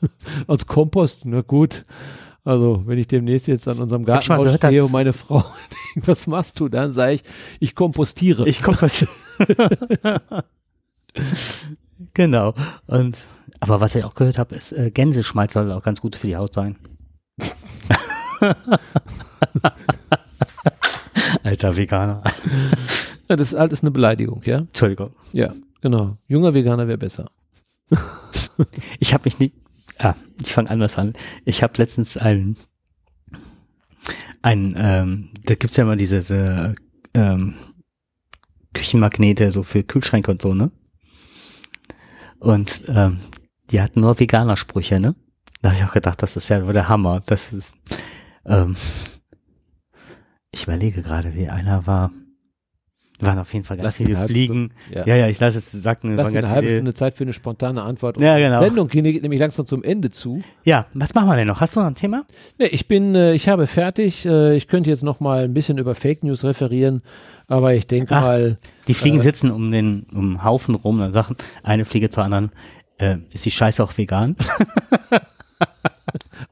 Als Kompost, na gut. Also, wenn ich demnächst jetzt an unserem Gartenhaus stehe und meine Frau denkt, was machst du? Dann sage ich, ich kompostiere. Ich was. genau. Und aber was ich auch gehört habe, ist äh, Gänseschmalz soll auch ganz gut für die Haut sein. Alter Veganer. Ja, das ist alles eine Beleidigung, ja? Entschuldigung. Ja, genau. Junger Veganer wäre besser. Ich habe mich nicht. Ah, ich fange anders an. Ich habe letztens einen, ein, ähm, da gibt's ja immer diese, diese ähm, Küchenmagnete so für Kühlschränke und so, ne? Und ähm, die hatten nur Veganer-Sprüche, ne? Da habe ich auch gedacht, das ist ja wohl der Hammer. Das ist, ähm, ich überlege gerade, wie einer war. Waren auf jeden Fall ganz Lass viele Fliegen. Ja. Ja, ja, ich lasse es sagen. Lass eine halbe Stunde Zeit für eine spontane Antwort. Ja, genau. Die Sendung geht nämlich langsam zum Ende zu. Ja, was machen wir denn noch? Hast du noch ein Thema? Nee, ich bin, äh, ich habe fertig. Äh, ich könnte jetzt noch mal ein bisschen über Fake News referieren, aber ich denke Ach. mal, Die Fliegen Äh. sitzen um den um Haufen rum und sagen eine Fliege zur anderen. Äh, ist die Scheiße auch vegan?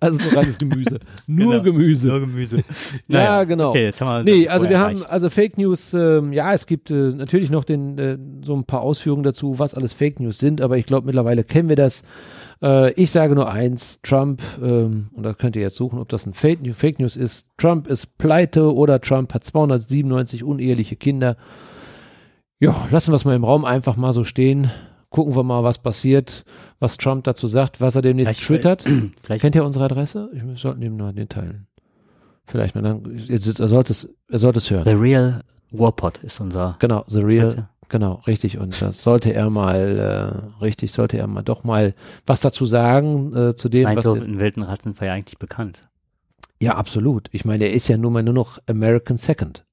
also nur reines Gemüse. Nur Genau. Gemüse. Gemüse. Ja, genau. Okay, jetzt haben wir Nee, also wir vorher haben, erreicht. also Fake News, ähm, ja, es gibt äh, natürlich noch den, äh, so ein paar Ausführungen dazu, was alles Fake News sind, aber ich glaube, mittlerweile kennen wir das. Äh, ich sage nur eins, Trump, ähm, und da könnt ihr jetzt suchen, ob das ein Fake, New- Fake News ist, Trump ist pleite oder Trump hat 297 uneheliche Kinder. Ja, lassen wir es mal im Raum einfach mal so stehen. Gucken wir mal, was passiert, was Trump dazu sagt, was er demnächst Vielleicht- twittert. Vielleicht Kennt ihr unsere Adresse? Ich, wir sollten ihm nur den teilen. Vielleicht mal dann, er sollte es, er sollte es hören. The Real Warpod ist unser Genau, The Real, Seite. genau, richtig. Und das sollte er mal, äh, richtig, sollte er mal doch mal was dazu sagen, äh, zu dem, meine, was. in wilden Ratten war ja eigentlich bekannt. ja, absolut. Ich meine, er ist ja nun mal nur noch American Second.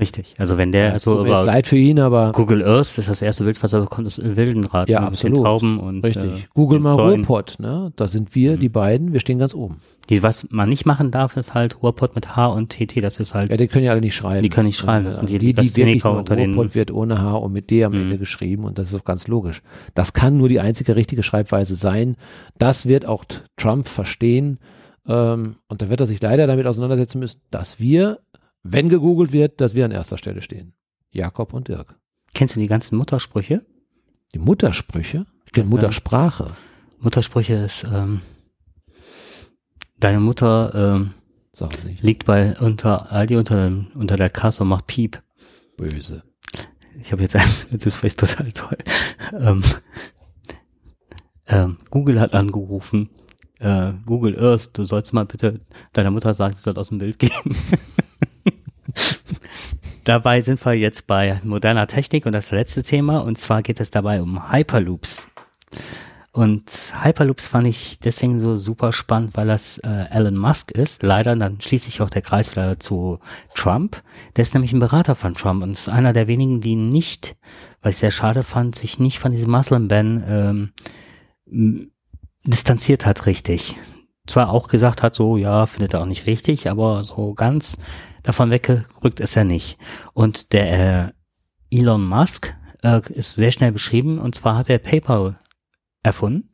Richtig. Also wenn der Ja, so über leid für ihn, aber Google Earth ist das erste Bild, was er bekommt, ist in wilden Ratten Ja, mit den absolut. Tauben und richtig. Äh, Google mal Zäunen. Ruhrpott, ne? Da sind wir, Mhm. die beiden, wir stehen ganz oben. Die, was man nicht machen darf, ist halt Ruhrpott mit H und TT. Das ist halt Ja, die können ja alle nicht schreiben. Die können nicht schreiben. Ja, sind die die, die wirklich nur unter Ruhrpott wird ohne H und mit D am Mhm. Ende geschrieben und das ist auch ganz logisch. Das kann nur die einzige richtige Schreibweise sein. Das wird auch Trump verstehen ähm, und da wird er sich leider damit auseinandersetzen müssen, dass wir, wenn gegoogelt wird, dass wir an erster Stelle stehen. Jakob und Dirk. Kennst du die ganzen Muttersprüche? Die Muttersprüche, ich kenne. Muttersprache, Muttersprüche ist, ähm, deine Mutter ähm, liegt bei unter Aldi unter, dem, unter der Kasse und macht Piep. Böse. Ich habe jetzt eins, das ist vielleicht total toll. Ähm, ähm, Google hat angerufen. Äh, Google Earth, du sollst mal bitte deiner Mutter sagen, sie soll aus dem Bild gehen. dabei sind wir jetzt bei moderner Technik und das letzte Thema und zwar geht es dabei um Hyperloops. Und Hyperloops fand ich deswegen so super spannend, weil das äh, Elon Musk ist. Leider, dann schließt sich auch der Kreis wieder zu Trump. Der ist nämlich ein Berater von Trump und ist einer der wenigen, die nicht, was ich sehr schade fand, sich nicht von diesem Muslim-Ban ähm, distanziert hat richtig. Zwar auch gesagt hat, so, ja, findet er auch nicht richtig, aber so ganz davon weggerückt ist er nicht. Und der äh, Elon Musk äh, ist sehr schnell beschrieben und zwar hat er PayPal erfunden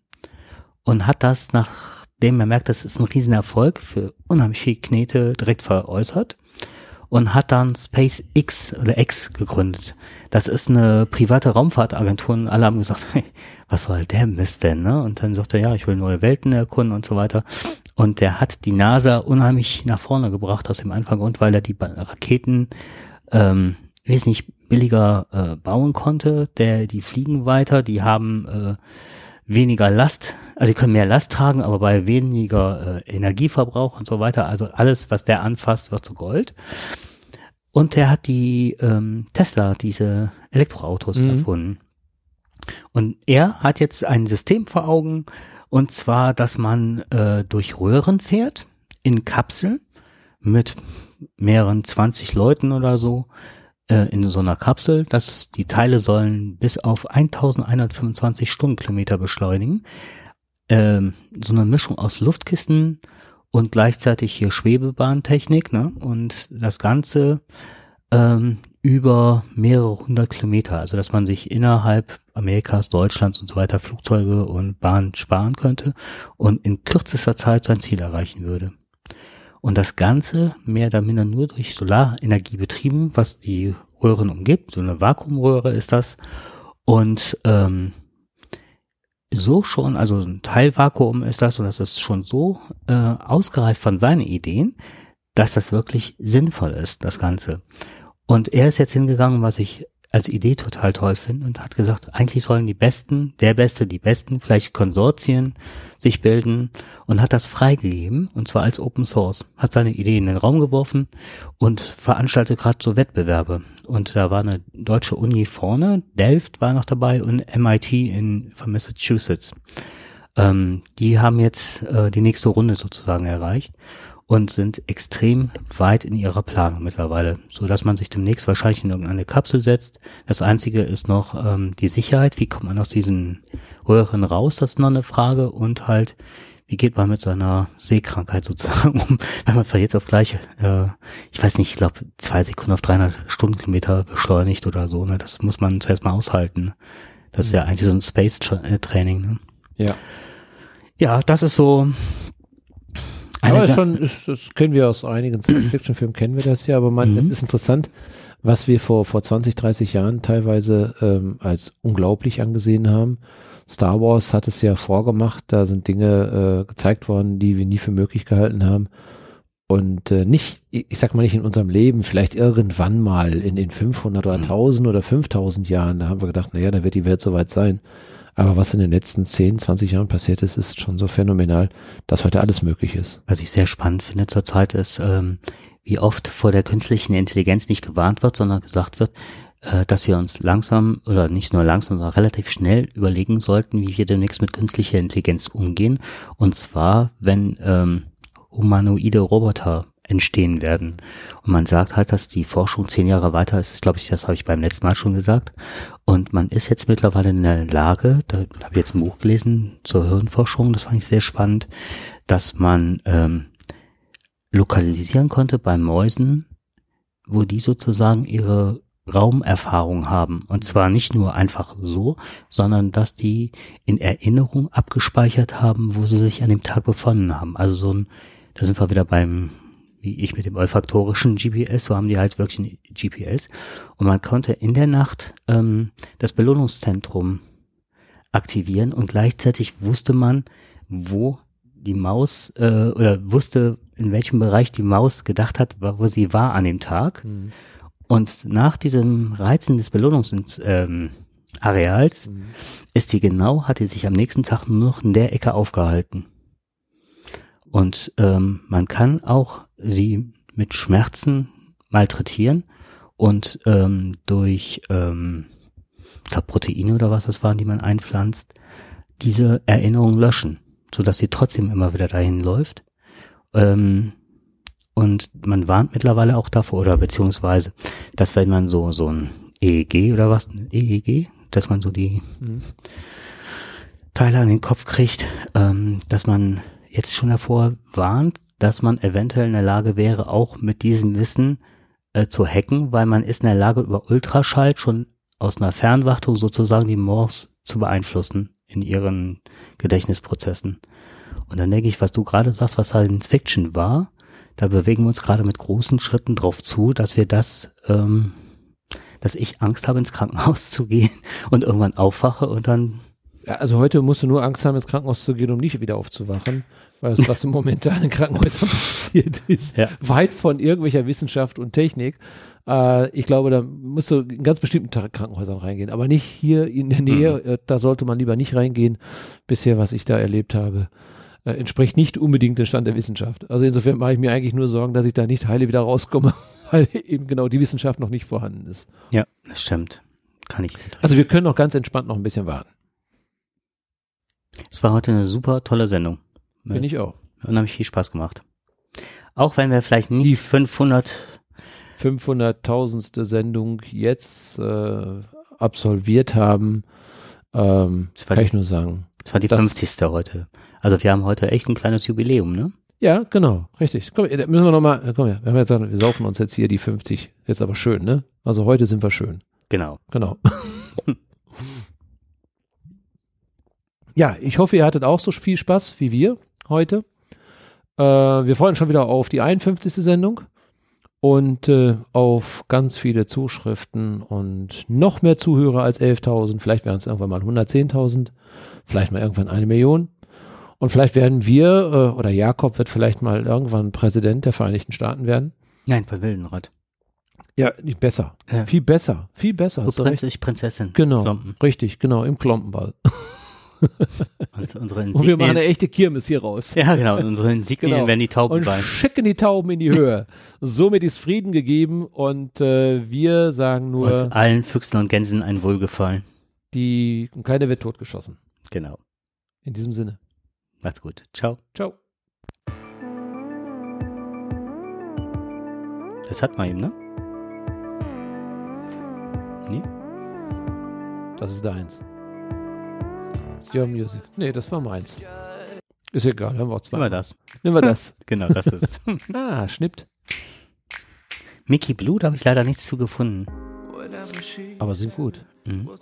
und hat das, nachdem er merkt, das ist ein Riesenerfolg, für unheimlich viel Knete direkt veräußert und hat dann SpaceX oder X gegründet. Das ist eine private Raumfahrtagentur und alle haben gesagt, hey, was soll der Mist denn, ne? Und dann sagt er, ja, ich will neue Welten erkunden und so weiter. Und der hat die NASA unheimlich nach vorne gebracht aus dem einfachen Grund, weil er die Raketen ähm, wesentlich billiger äh, bauen konnte. Der, die fliegen weiter, die haben äh, weniger Last, also die können mehr Last tragen, aber bei weniger äh, Energieverbrauch und so weiter. Also alles, was der anfasst, wird zu Gold. Und der hat die ähm, Tesla, diese Elektroautos Mhm. erfunden. Und er hat jetzt ein System vor Augen, und zwar, dass man äh, durch Röhren fährt, in Kapseln, mit mehreren 20 Leuten oder so, äh, in so einer Kapsel. dass die Teile sollen bis auf 1125 Stundenkilometer beschleunigen. Ähm, so eine Mischung aus Luftkisten und gleichzeitig hier Schwebebahntechnik, ne? Und das Ganze ähm, über mehrere hundert Kilometer, also dass man sich innerhalb Amerikas, Deutschlands und so weiter Flugzeuge und Bahnen sparen könnte und in kürzester Zeit sein Ziel erreichen würde. Und das Ganze mehr oder minder nur durch Solarenergie betrieben, was die Röhren umgibt. So eine Vakuumröhre ist das. Und ähm, so schon, also ein Teilvakuum ist das und das ist schon so äh, ausgereift von seinen Ideen, dass das wirklich sinnvoll ist, das Ganze. Und er ist jetzt hingegangen, was ich als Idee total toll finde und hat gesagt, eigentlich sollen die Besten, der Beste, die Besten, vielleicht Konsortien sich bilden und hat das freigegeben und zwar als Open Source. Hat seine Idee in den Raum geworfen und veranstaltet gerade so Wettbewerbe. Und da war eine deutsche Uni vorne, Delft war noch dabei und MIT in, von Massachusetts. Ähm, die haben jetzt äh, die nächste Runde sozusagen erreicht und sind extrem weit in ihrer Planung mittlerweile, so dass man sich demnächst wahrscheinlich in irgendeine Kapsel setzt. Das einzige ist noch ähm, die Sicherheit. Wie kommt man aus diesen Röhren raus? Das ist noch eine Frage und halt, wie geht man mit seiner Seekrankheit sozusagen um, wenn man von jetzt auf gleich, äh, ich weiß nicht, ich glaube zwei Sekunden auf 300 Stundenkilometer beschleunigt oder so. Ne? Das muss man zuerst mal aushalten. Das ist ja eigentlich so ein Space-Training. Ne? Ja. Ja, das ist so eine aber schon, ist, das kennen wir aus einigen Science-Fiction-Filmen, kennen wir das ja, aber man, Mhm. es ist interessant, was wir vor, vor 20, 30 Jahren teilweise ähm, als unglaublich angesehen haben. Star Wars hat es ja vorgemacht, da sind Dinge äh, gezeigt worden, die wir nie für möglich gehalten haben. Und äh, nicht, ich ich sag mal nicht in unserem Leben, vielleicht irgendwann mal in den 500 oder 1000 oder 5000 Jahren, da haben wir gedacht, naja, da wird die Welt soweit sein. Aber was in den letzten 10, 20 Jahren passiert ist, ist schon so phänomenal, dass heute alles möglich ist. Was ich sehr spannend finde zurzeit ist, ähm, wie oft vor der künstlichen Intelligenz nicht gewarnt wird, sondern gesagt wird, äh, dass wir uns langsam oder nicht nur langsam, sondern relativ schnell überlegen sollten, wie wir demnächst mit künstlicher Intelligenz umgehen. Und zwar, wenn ähm, humanoide Roboter entstehen werden. Und man sagt halt, dass die Forschung zehn Jahre weiter ist. Ich glaube, ich, das habe ich beim letzten Mal schon gesagt. Und man ist jetzt mittlerweile in der Lage, da habe ich jetzt ein Buch gelesen zur Hirnforschung, das fand ich sehr spannend, dass man ähm, lokalisieren konnte bei Mäusen, wo die sozusagen ihre Raumerfahrung haben. Und zwar nicht nur einfach so, sondern dass die in Erinnerung abgespeichert haben, wo sie sich an dem Tag befunden haben. Also so ein, da sind wir wieder beim, wie ich mit dem olfaktorischen GPS, so haben die halt wirklich ein GPS. Und man konnte in der Nacht ähm, das Belohnungszentrum aktivieren und gleichzeitig wusste man, wo die Maus äh, oder wusste, in welchem Bereich die Maus gedacht hat, wo sie war an dem Tag. Und nach diesem Reizen des Belohnungsareals ähm, Areals ist die genau, hat die sich am nächsten Tag nur noch in der Ecke aufgehalten. Und ähm, man kann auch sie mit Schmerzen malträtieren und ähm, durch ähm, ich glaub, Proteine oder was das waren, die man einpflanzt, diese Erinnerung löschen, sodass sie trotzdem immer wieder dahin läuft. Ähm, und man warnt mittlerweile auch davor, oder beziehungsweise, dass wenn man so, so ein EEG oder was, ein EEG, dass man so die Teile an den Kopf kriegt, ähm, dass man jetzt schon davor warnt, dass man eventuell in der Lage wäre, auch mit diesem Wissen äh, zu hacken, weil man ist in der Lage, über Ultraschall schon aus einer Fernwartung sozusagen die Morphs zu beeinflussen in ihren Gedächtnisprozessen. Und dann denke ich, was du gerade sagst, was Science Fiction war, da bewegen wir uns gerade mit großen Schritten drauf zu, dass wir das, ähm, dass ich Angst habe, ins Krankenhaus zu gehen und irgendwann aufwache und dann also heute musst du nur Angst haben, ins Krankenhaus zu gehen, um nicht wieder aufzuwachen, weil das, was im Moment da in Krankenhäusern passiert ist, Ja. weit von irgendwelcher Wissenschaft und Technik. Äh, ich glaube, da musst du in ganz bestimmten Krankenhäusern reingehen, aber nicht hier in der Nähe. Äh, da sollte man lieber nicht reingehen. Bisher, was ich da erlebt habe, äh, entspricht nicht unbedingt dem Stand der Wissenschaft. Also insofern mache ich mir eigentlich nur Sorgen, dass ich da nicht heile wieder rauskomme, weil eben genau die Wissenschaft noch nicht vorhanden ist. Ja, das stimmt. Kann ich nicht. Also wir können noch ganz entspannt noch ein bisschen warten. Es war heute eine super tolle Sendung. Finde ich auch. Unheimlich viel Spaß gemacht. Auch wenn wir vielleicht nicht Die- 500, 500.000. Sendung jetzt äh, absolviert haben, ähm, kann ich nur sagen. das war die Das- 50. heute. Also wir haben heute echt ein kleines Jubiläum, ne? Ja, genau, richtig. Komm, da müssen wir nochmal, komm her, wir haben jetzt gesagt, wir saufen uns jetzt hier die 50, jetzt aber schön, ne? Also heute sind wir schön, Genau. genau. ja, ich hoffe, ihr hattet auch so viel Spaß wie wir heute. Äh, wir freuen uns schon wieder auf die 51. Sendung und äh, auf ganz viele Zuschriften und noch mehr Zuhörer als 11.000. Vielleicht werden es irgendwann mal 110.000, vielleicht mal irgendwann eine Million. Und vielleicht werden wir äh, oder Jakob wird vielleicht mal irgendwann Präsident der Vereinigten Staaten werden. Nein, bei Wildenrad. Ja, nicht besser. Ja. Viel besser. Viel besser. Du. Prinz, ich Prinzessin. Genau. Klompen. Richtig, genau. Im Klompenball. Und Und wir machen eine echte Kirmes hier raus. Ja, genau. Und unsere Insignien Genau. werden die Tauben und sein. schicken die Tauben in die Höhe. Somit ist Frieden gegeben und äh, wir sagen nur, Und allen Füchsen und Gänsen ein Wohlgefallen. die und keiner wird totgeschossen. Genau. In diesem Sinne. Macht's gut. Ciao. Ciao. Das hat man eben, ne? Nee? Das ist deins. Ist your music. Nee, das war meins. Ist egal, haben wir auch zwei. Immer das. Nehmen wir das. Genau, das ist es. Ah, schnippt. Mickey Blue, da habe ich leider nichts zu gefunden. Aber sind gut. Mhm. Und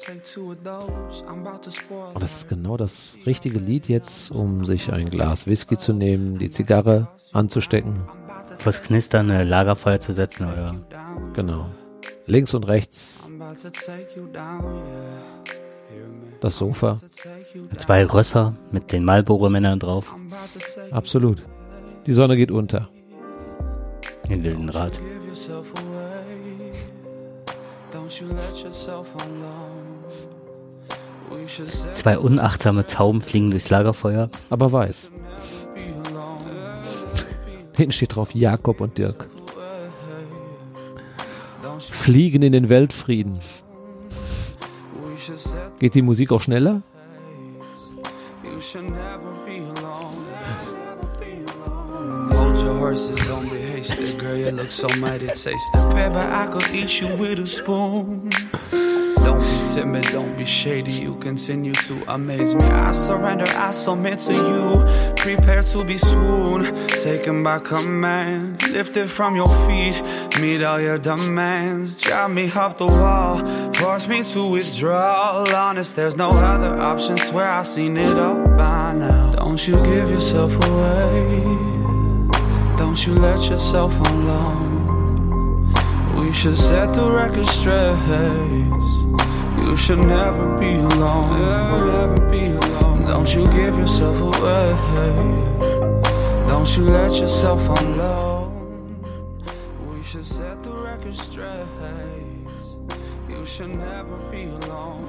das ist genau das richtige Lied jetzt, um sich ein Glas Whisky zu nehmen, die Zigarre anzustecken. Fürs Knistern eine Lagerfeuer zu setzen oder Genau. Links und rechts das Sofa. zwei Rösser mit den Marlboro-Männern drauf. Absolut. Die Sonne geht unter. Den wilden Rad. Zwei unachtsame Tauben fliegen durchs Lagerfeuer. Aber weiß. Hinten steht drauf Jakob und Dirk. Fliegen in den Weltfrieden. Geht die Musik auch schneller? Hold your horses, don't be hasty, girl. You look so mighty tasty. Baby, I could eat you with a spoon. Timid, don't be shady. You continue to amaze me. I surrender, I submit to you. Prepare to be swooned, taken by command. Lifted from your feet, meet all your demands. Drive me up the wall, force me to withdraw. Honest, there's no other option. Swear I've seen it all by now. Don't you give yourself away. Don't you let yourself alone. We should set the record straight. You should never be alone. Never be alone. Don't you give yourself away. Don't you let yourself alone. We should set the record straight. You should never be alone.